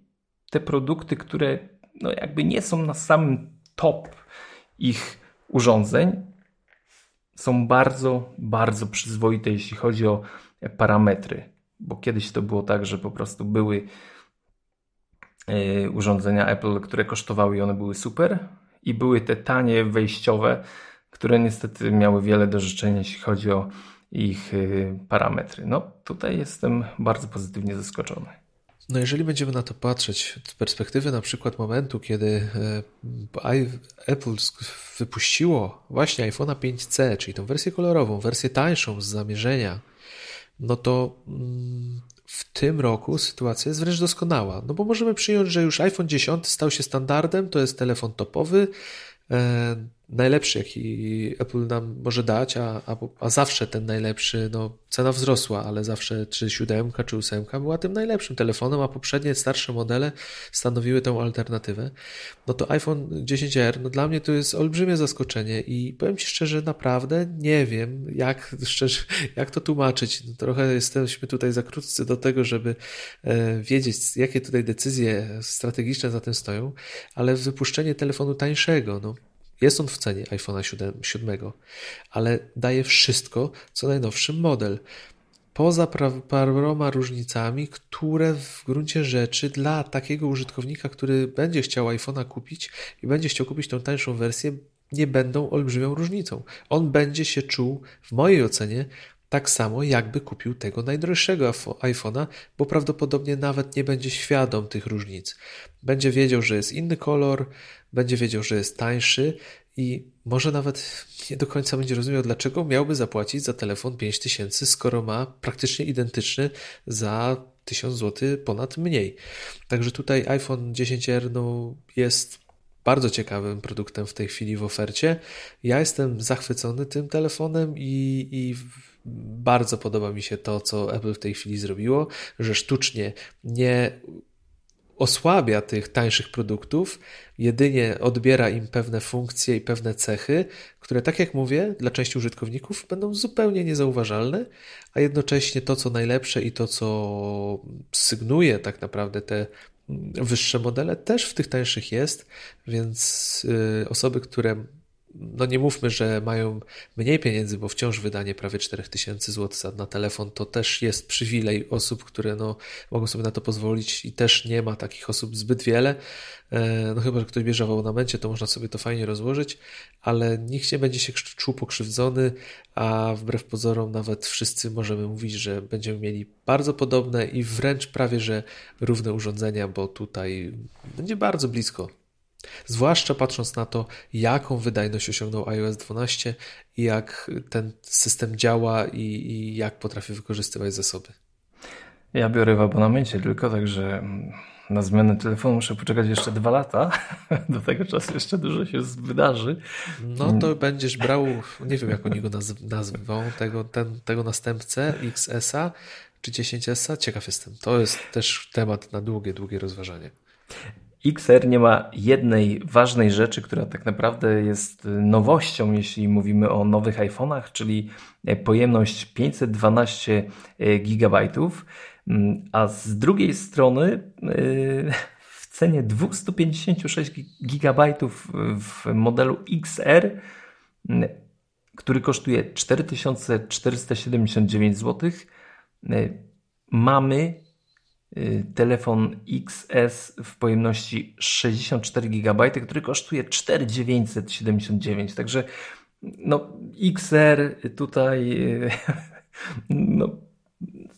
te produkty, które no jakby nie są na samym top ich urządzeń, są bardzo, bardzo przyzwoite, jeśli chodzi o parametry. Bo kiedyś to było tak, że po prostu były y, urządzenia Apple, które kosztowały i one były super, i były te tanie wejściowe, które niestety miały wiele do życzenia, jeśli chodzi o ich y, parametry. No tutaj jestem bardzo pozytywnie zaskoczony. No jeżeli będziemy na to patrzeć z perspektywy na przykład momentu, kiedy e, Apple wypuściło właśnie iPhone'a 5C, czyli tą wersję kolorową, wersję tańszą z zamierzenia, no to mm, w tym roku sytuacja jest wręcz doskonała. No bo możemy przyjąć, że już iPhone 10 stał się standardem, to jest telefon topowy, e, najlepszy, jaki Apple nam może dać, a, a, a, zawsze ten najlepszy, no cena wzrosła, ale zawsze czy 7 czy 8 była tym najlepszym telefonem, a poprzednie starsze modele stanowiły tą alternatywę. No to iPhone 10R, no dla mnie to jest olbrzymie zaskoczenie i powiem Ci szczerze, naprawdę nie wiem, jak, *laughs* szczerze, jak to tłumaczyć. No trochę jesteśmy tutaj za krótcy do tego, żeby e, wiedzieć, jakie tutaj decyzje strategiczne za tym stoją, ale wypuszczenie telefonu tańszego, no jest on w cenie iPhone'a 7, 7, ale daje wszystko, co najnowszy model. Poza paroma różnicami, które w gruncie rzeczy dla takiego użytkownika, który będzie chciał iPhone'a kupić i będzie chciał kupić tą tańszą wersję, nie będą olbrzymią różnicą. On będzie się czuł, w mojej ocenie, tak samo jakby kupił tego najdroższego iPhone'a, bo prawdopodobnie nawet nie będzie świadom tych różnic. Będzie wiedział, że jest inny kolor, będzie wiedział, że jest tańszy i może nawet nie do końca będzie rozumiał, dlaczego miałby zapłacić za telefon 5000, skoro ma praktycznie identyczny za 1000 zł ponad mniej. Także tutaj iPhone 10R no, jest bardzo ciekawym produktem w tej chwili w ofercie. Ja jestem zachwycony tym telefonem i, i bardzo podoba mi się to, co Apple w tej chwili zrobiło, że sztucznie nie osłabia tych tańszych produktów, jedynie odbiera im pewne funkcje i pewne cechy, które, tak jak mówię, dla części użytkowników będą zupełnie niezauważalne, a jednocześnie to, co najlepsze i to, co sygnuje tak naprawdę te wyższe modele, też w tych tańszych jest, więc y, osoby, które no nie mówmy, że mają mniej pieniędzy, bo wciąż wydanie prawie 4000 zł na telefon to też jest przywilej osób, które no, mogą sobie na to pozwolić i też nie ma takich osób zbyt wiele. E, no chyba, że ktoś bierze w abonamencie, to można sobie to fajnie rozłożyć, ale nikt nie będzie się czuł pokrzywdzony, a wbrew pozorom nawet wszyscy możemy mówić, że będziemy mieli bardzo podobne i wręcz prawie, że równe urządzenia, bo tutaj będzie bardzo blisko Zwłaszcza patrząc na to, jaką wydajność osiągnął iOS 12 i jak ten system działa i, i jak potrafi wykorzystywać zasoby. Ja biorę w abonamencie tylko, także na zmianę telefonu muszę poczekać jeszcze dwa lata. *laughs* Do tego czasu jeszcze dużo się wydarzy. No to będziesz brał, nie wiem jak oni go naz nazwą, tego, ten, tego następcę XS-a czy 10S-a. Ciekaw jestem. To jest też temat na długie, długie rozważanie. XR nie ma jednej ważnej rzeczy, która tak naprawdę jest nowością, jeśli mówimy o nowych iPhone'ach, czyli pojemność 512 GB, a z drugiej strony y, w cenie 256 GB w modelu XR, który kosztuje 4479 zł, mamy Y, telefon XS w pojemności 64 GB, który kosztuje 4979. Także no, XR tutaj y, *laughs* no,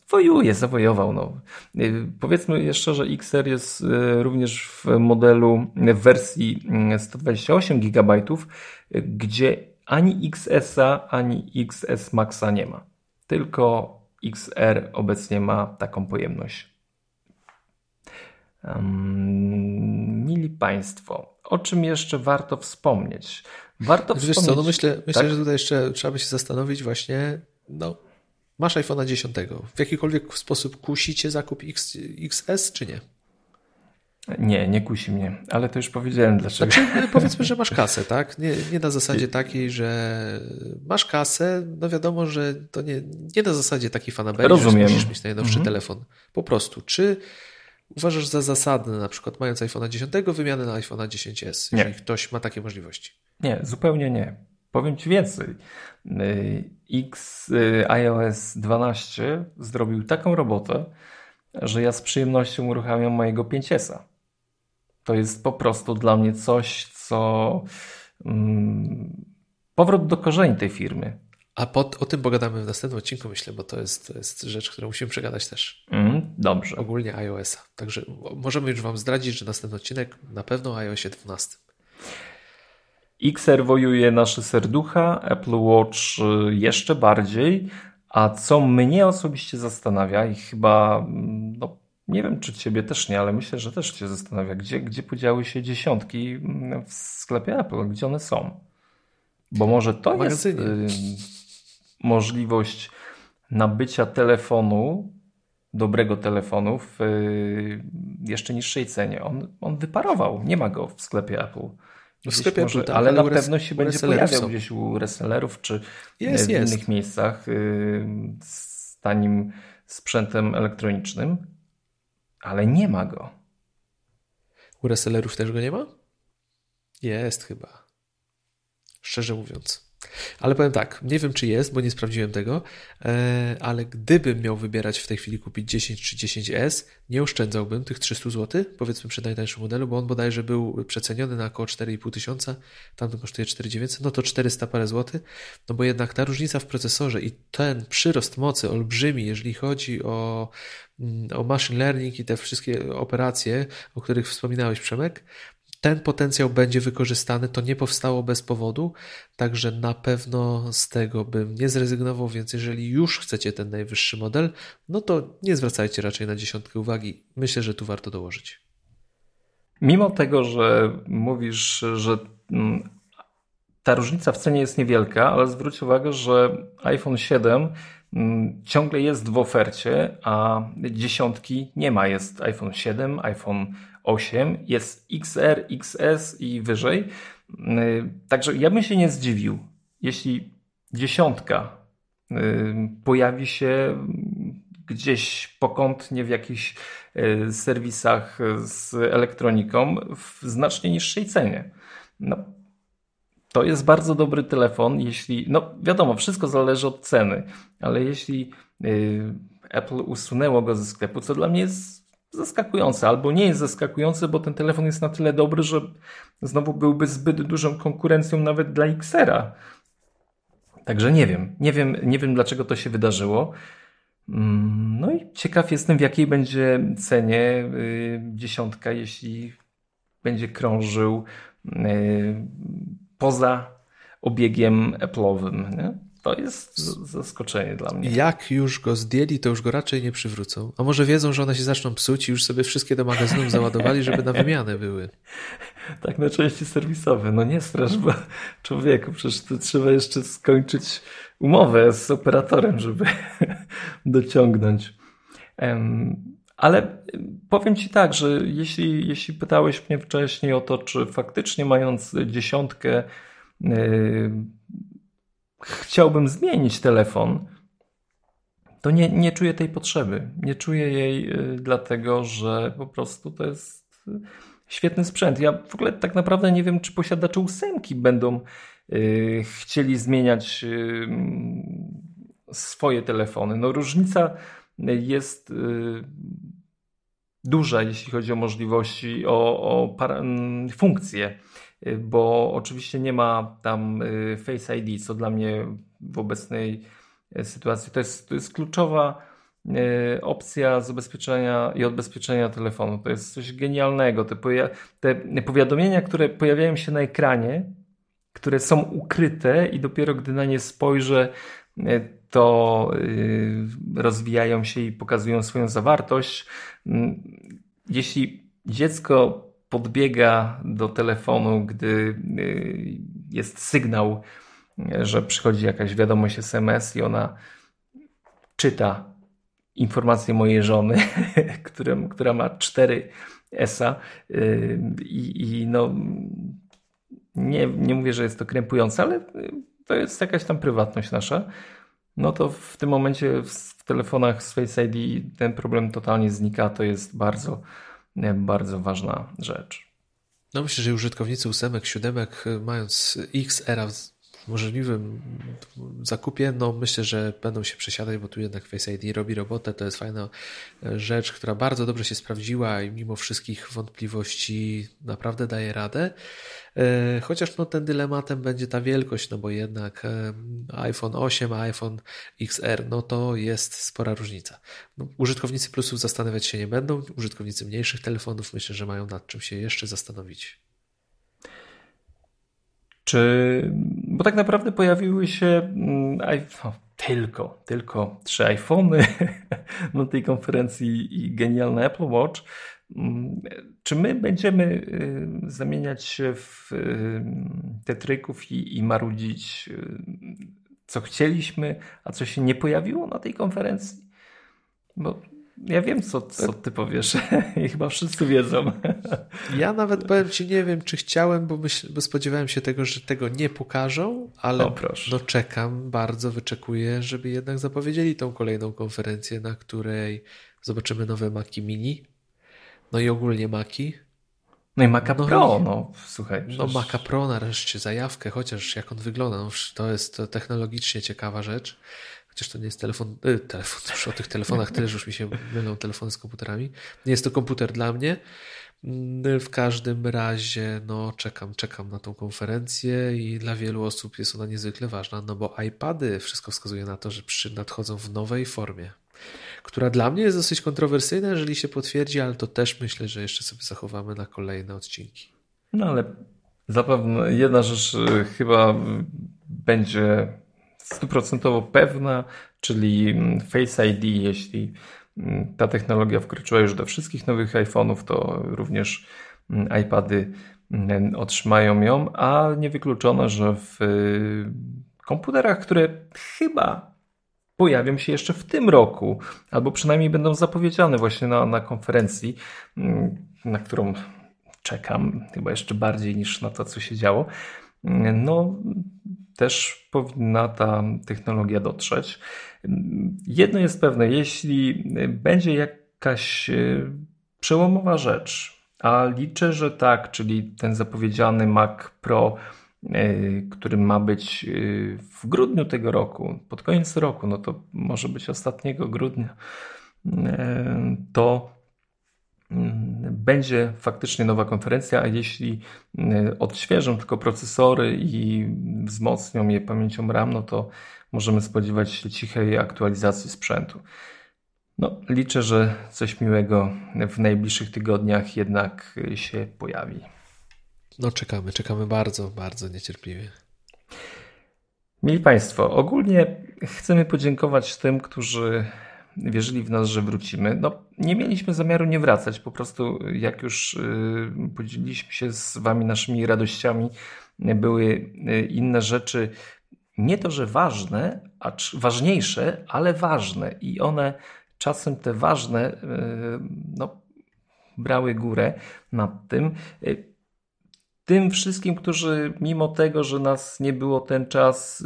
wojuje, zawojował. No. Y, powiedzmy jeszcze, że XR jest również w modelu w wersji 128 GB, gdzie ani XS-a, ani XS Maxa nie ma. Tylko XR obecnie ma taką pojemność. Mili Państwo, o czym jeszcze warto wspomnieć? Warto Wiesz wspomnieć... co, no myślę, myślę tak? że tutaj jeszcze trzeba by się zastanowić właśnie, no, masz iPhone'a 10. W jakikolwiek sposób kusi cię zakup X, XS, czy nie? Nie, nie kusi mnie, ale to już powiedziałem dlaczego. Znaczy, *laughs* powiedzmy, że masz kasę, tak? Nie, nie na zasadzie takiej, że masz kasę, no wiadomo, że to nie, nie na zasadzie takiej fanaberii, Rozumiem. że musisz mieć najnowszy mhm. telefon. Po prostu. Czy uważasz za zasadne, na przykład mając iPhone'a 10, wymianę na iPhone'a 10s, nie. jeżeli ktoś ma takie możliwości? Nie, zupełnie nie. Powiem Ci więcej. Y, X y, iOS 12 zrobił taką robotę, że ja z przyjemnością uruchamiam mojego 5S. To jest po prostu dla mnie coś, co. Mm, powrót do korzeni tej firmy. A pod, o tym pogadamy w następnym odcinku, myślę, bo to jest, to jest rzecz, którą musimy przegadać też. Mm, dobrze. Ogólnie iOS-a. Także możemy już Wam zdradzić, że następny odcinek na pewno o iOSie 12. XR wojuje nasze serducha, Apple Watch y, jeszcze bardziej. A co mnie osobiście zastanawia i chyba, mm, no, nie wiem czy Ciebie też nie, ale myślę, że też Cię zastanawia, gdzie, gdzie podziały się dziesiątki mm, w sklepie Apple, gdzie one są? Bo może to jest możliwość nabycia telefonu, dobrego telefonu w y, jeszcze niższej cenie. On, on wyparował, nie ma go w sklepie Apple. W sklepie może, Apple, ale, ale na pewno się będzie pojawiał są. gdzieś u resellerów czy jest, w jest. innych miejscach y, z tanim sprzętem elektronicznym, ale nie ma go. U resellerów też go nie ma? Jest chyba. Szczerze mówiąc. Ale powiem tak, nie wiem czy jest, bo nie sprawdziłem tego, e, ale gdybym miał wybierać w tej chwili kupić 10 czy 10S, nie oszczędzałbym tych 300 zł, powiedzmy przy najtańszym modelu, bo on bodajże był przeceniony na około 4,5 tysiąca, tamten kosztuje 4900, no to 400 parę złotych, no bo jednak ta różnica w procesorze i ten przyrost mocy olbrzymi, jeżeli chodzi o, mm, o machine learning i te wszystkie operacje, o których wspominałeś Przemek, ten potencjał będzie wykorzystany, to nie powstało bez powodu, także na pewno z tego bym nie zrezygnował, więc jeżeli już chcecie ten najwyższy model, no to nie zwracajcie raczej na dziesiątkę uwagi. Myślę, że tu warto dołożyć. Mimo tego, że mówisz, że mm, ta różnica w cenie jest niewielka, ale zwróć uwagę, że iPhone 7 mm, ciągle jest w ofercie, a dziesiątki nie ma. Jest iPhone 7, iPhone 8, jest XR, XS i wyżej. Y, także ja bym się nie zdziwił, jeśli dziesiątka y, pojawi się gdzieś pokątnie w jakichś y, serwisach z elektroniką w znacznie niższej cenie. No, to jest bardzo dobry telefon, jeśli, no wiadomo, wszystko zależy od ceny, ale jeśli Apple usunęło go ze sklepu, co dla mnie jest zaskakujące, albo nie jest zaskakujące, bo ten telefon jest na tyle dobry, że znowu byłby zbyt dużą konkurencją nawet dla Xera. Także nie wiem, nie wiem, nie wiem dlaczego to się wydarzyło. Mm, no i ciekaw jestem, w jakiej będzie cenie y, dziesiątka, jeśli będzie krążył y, poza obiegiem Apple'owym. Nie? To jest zaskoczenie dla mnie. Jak już go zdjęli, to już go raczej nie przywrócą. A może wiedzą, że one się zaczną psuć i już sobie wszystkie do magazynów załadowali, żeby na wymianę były. *laughs* Tak, na części serwisowe. No nie strasz, bo człowieku, przecież to trzeba jeszcze skończyć umowę z operatorem, żeby *laughs* dociągnąć. Ale powiem Ci tak, że jeśli, jeśli pytałeś mnie wcześniej o to, czy faktycznie mając dziesiątkę yy, chciałbym zmienić telefon, to nie, nie czuję tej potrzeby. Nie czuję jej yy, dlatego, że po prostu to jest świetny sprzęt. Ja w ogóle tak naprawdę nie wiem, czy posiadacze ósemki będą yy, chcieli zmieniać swoje telefony. No różnica jest duża, jeśli chodzi o możliwości, o, o mm, funkcje, y, bo oczywiście nie ma tam y, Face ID, co dla mnie w obecnej y, sytuacji to jest, to jest kluczowa opcja zabezpieczenia i odbezpieczenia telefonu. To jest coś genialnego. Te, poja te powiadomienia, które pojawiają się na ekranie, które są ukryte i dopiero gdy na nie spojrzę, to y, rozwijają się i pokazują swoją zawartość. Mm, jeśli dziecko podbiega do telefonu, gdy y, jest sygnał, że przychodzi jakaś wiadomość SMS i ona czyta informację mojej żony, *laughs* która ma 4 ESA y, i, i no nie, nie mówię, że jest to krępujące, ale to jest jakaś tam prywatność nasza no to w tym momencie w telefonach z Face ID ten problem totalnie znika. To jest bardzo, bardzo ważna rzecz. No myślę, że użytkownicy ósemek, siódemek, mając X era możliwym zakupie, no myślę, że będą się przesiadać, bo tu jednak Face ID robi robotę. To jest fajna e, rzecz, która bardzo dobrze się sprawdziła i mimo wszystkich wątpliwości naprawdę daje radę. E, chociaż no, ten dylematem będzie ta wielkość, no bo jednak e, iPhone 8, a iPhone XR, no to jest spora różnica. No, użytkownicy plusów zastanawiać się nie będą, użytkownicy mniejszych telefonów myślę, że mają nad czym się jeszcze zastanowić. Czy, bo tak naprawdę pojawiły się mm, no, tylko, tylko trzy iPhony *laughs* na tej konferencji i genialny Apple Watch. Mm, czy my będziemy y, zamieniać się w y, te tryków i, i marudzić, y, co chcieliśmy, a co się nie pojawiło na tej konferencji? Bo ja wiem, co, co ty powiesz *laughs* i chyba wszyscy wiedzą. Ja nawet powiem ci, nie wiem, czy chciałem, bo, myśl, bo spodziewałem się tego, że tego nie pokażą, ale o, no czekam, bardzo wyczekuję, żeby jednak zapowiedzieli tą kolejną konferencję, na której zobaczymy nowe Maki Mini, no i ogólnie Maki. No i Maca no Pro, no słuchaj. Przecież... No Maca Pro nareszcie, zajawkę, chociaż jak on wygląda, no, to jest technologicznie ciekawa rzecz. Chociaż to nie jest telefon, y, telefon, już o tych telefonach też już mi się mylą telefony z komputerami. Nie jest to komputer dla mnie. Mm, w każdym razie, no, czekam, czekam na tą konferencję i dla wielu osób jest ona niezwykle ważna, no bo iPady, wszystko wskazuje na to, że przy nadchodzą w nowej formie, która dla mnie jest dosyć kontrowersyjna, jeżeli się potwierdzi, ale to też myślę, że jeszcze sobie zachowamy na kolejne odcinki. No ale zapewne jedna rzecz y, chyba będzie stuprocentowo pewna, czyli mm, Face ID, jeśli mm, ta technologia wkroczyła już do wszystkich nowych iPhone'ów, to również mm, iPady otrzymają ją, a niewykluczone, że w y, komputerach, które chyba pojawią się jeszcze w tym roku, albo przynajmniej będą zapowiedziane właśnie na, na konferencji, na którą czekam chyba jeszcze bardziej niż na to, co się działo. No, też powinna ta technologia dotrzeć. Jedno jest pewne, jeśli będzie jakaś e, przełomowa rzecz, a liczę, że tak, czyli ten zapowiedziany Mac Pro który ma być w grudniu tego roku, pod koniec roku, no to może być ostatniego grudnia, to będzie faktycznie nowa konferencja, a jeśli odświeżą tylko procesory i wzmocnią je pamięcią RAM, no to możemy spodziewać się cichej aktualizacji sprzętu. No, liczę, że coś miłego w najbliższych tygodniach jednak się pojawi. No, czekamy, czekamy bardzo, bardzo niecierpliwie. Mili Państwo, ogólnie chcemy podziękować tym, którzy wierzyli w nas, że wrócimy. No, nie mieliśmy zamiaru nie wracać, po prostu jak już y, podzieliliśmy się z Wami naszymi radościami, były y, inne rzeczy, nie to, że ważne, a ważniejsze, ale ważne i one czasem te ważne y, no, brały górę nad tym. Tym wszystkim, którzy mimo tego, że nas nie było ten czas,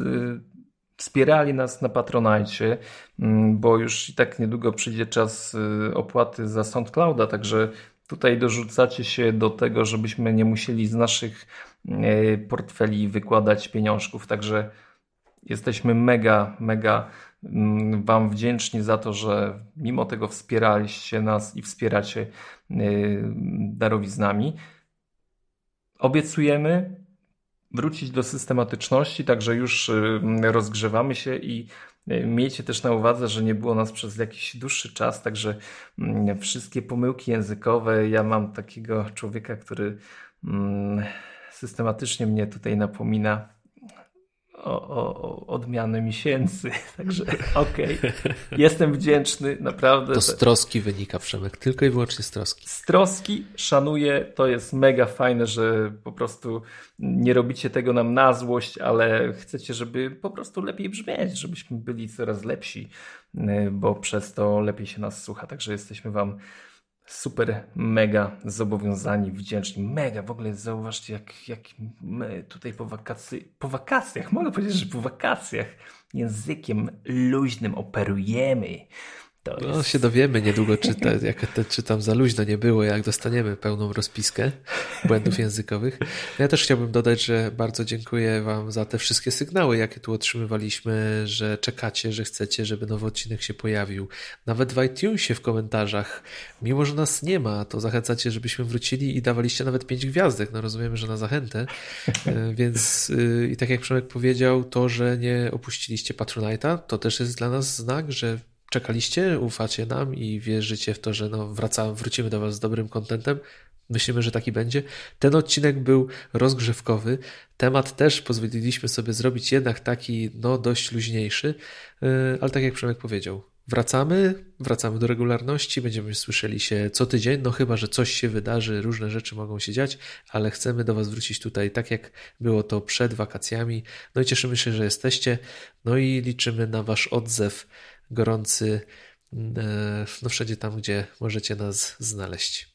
wspierali nas na Patronajcie, mm, bo już i tak niedługo przyjdzie czas y, opłaty za SoundClouda, także tutaj dorzucacie się do tego, żebyśmy nie musieli z naszych y, portfeli wykładać pieniążków, także jesteśmy mega, mega mm, Wam wdzięczni za to, że mimo tego wspieraliście nas i wspieracie y, darowiznami. Obiecujemy, wrócić do systematyczności, także już y, rozgrzewamy się i y, miejcie też na uwadze, że nie było nas przez jakiś dłuższy czas, także mm, wszystkie pomyłki językowe, ja mam takiego człowieka, który mm, systematycznie mnie tutaj napomina o, o, odmianę miesięcy. *laughs* Także okej, okay. jestem wdzięczny, naprawdę. To z troski wynika, Przemek, tylko i wyłącznie z troski. Z troski szanuję, to jest mega fajne, że po prostu nie robicie tego nam na złość, ale chcecie, żeby po prostu lepiej brzmieć, żebyśmy byli coraz lepsi, bo przez to lepiej się nas słucha. Także jesteśmy Wam super, mega zobowiązani, wdzięczni. Mega, w ogóle zauważcie, jak, jak my tutaj po, wakacji, po wakacjach, mogę powiedzieć, że po wakacjach językiem luźnym operujemy. To no, jest... się dowiemy niedługo, czy, te, jak te, czy tam za luźno nie było, jak dostaniemy pełną rozpiskę błędów językowych. Ja też chciałbym dodać, że bardzo dziękuję Wam za te wszystkie sygnały, jakie tu otrzymywaliśmy, że czekacie, że chcecie, żeby nowy odcinek się pojawił. Nawet w iTunesie w komentarzach, mimo że nas nie ma, to zachęcacie, żebyśmy wrócili i dawaliście nawet pięć gwiazdek. No rozumiemy, że na zachętę. E, więc y, i tak jak Przemek powiedział, to, że nie opuściliście Patronite'a, to też jest dla nas znak, że czekaliście, ufacie nam i wierzycie w to, że no wraca, wrócimy do Was z dobrym kontentem. Myślimy, że taki będzie. Ten odcinek był rozgrzewkowy. Temat też pozwoliliśmy sobie zrobić jednak taki, no, dość luźniejszy, yy, ale tak jak Przemek powiedział, wracamy, wracamy do regularności, będziemy słyszeli się co tydzień, no chyba, że coś się wydarzy, różne rzeczy mogą się dziać, ale chcemy do Was wrócić tutaj tak, jak było to przed wakacjami. No i cieszymy się, że jesteście, no i liczymy na Wasz odzew gorący e, no wszędzie tam, gdzie możecie nas znaleźć.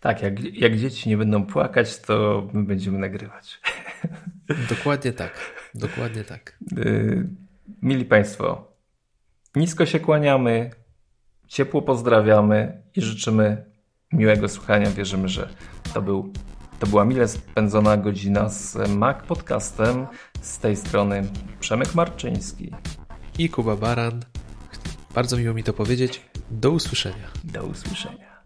Tak, jak, jak dzieci nie będą płakać, to my będziemy nagrywać. *laughs* Dokładnie tak. Dokładnie tak. E, mili Państwo, nisko się kłaniamy, ciepło pozdrawiamy i życzymy miłego słuchania. Wierzymy, że to, był, to była mile spędzona godzina z Mac Podcastem. Z tej strony Przemek Marczyński i Kuba Baran. Bardzo miło mi to powiedzieć. Do usłyszenia. Do usłyszenia.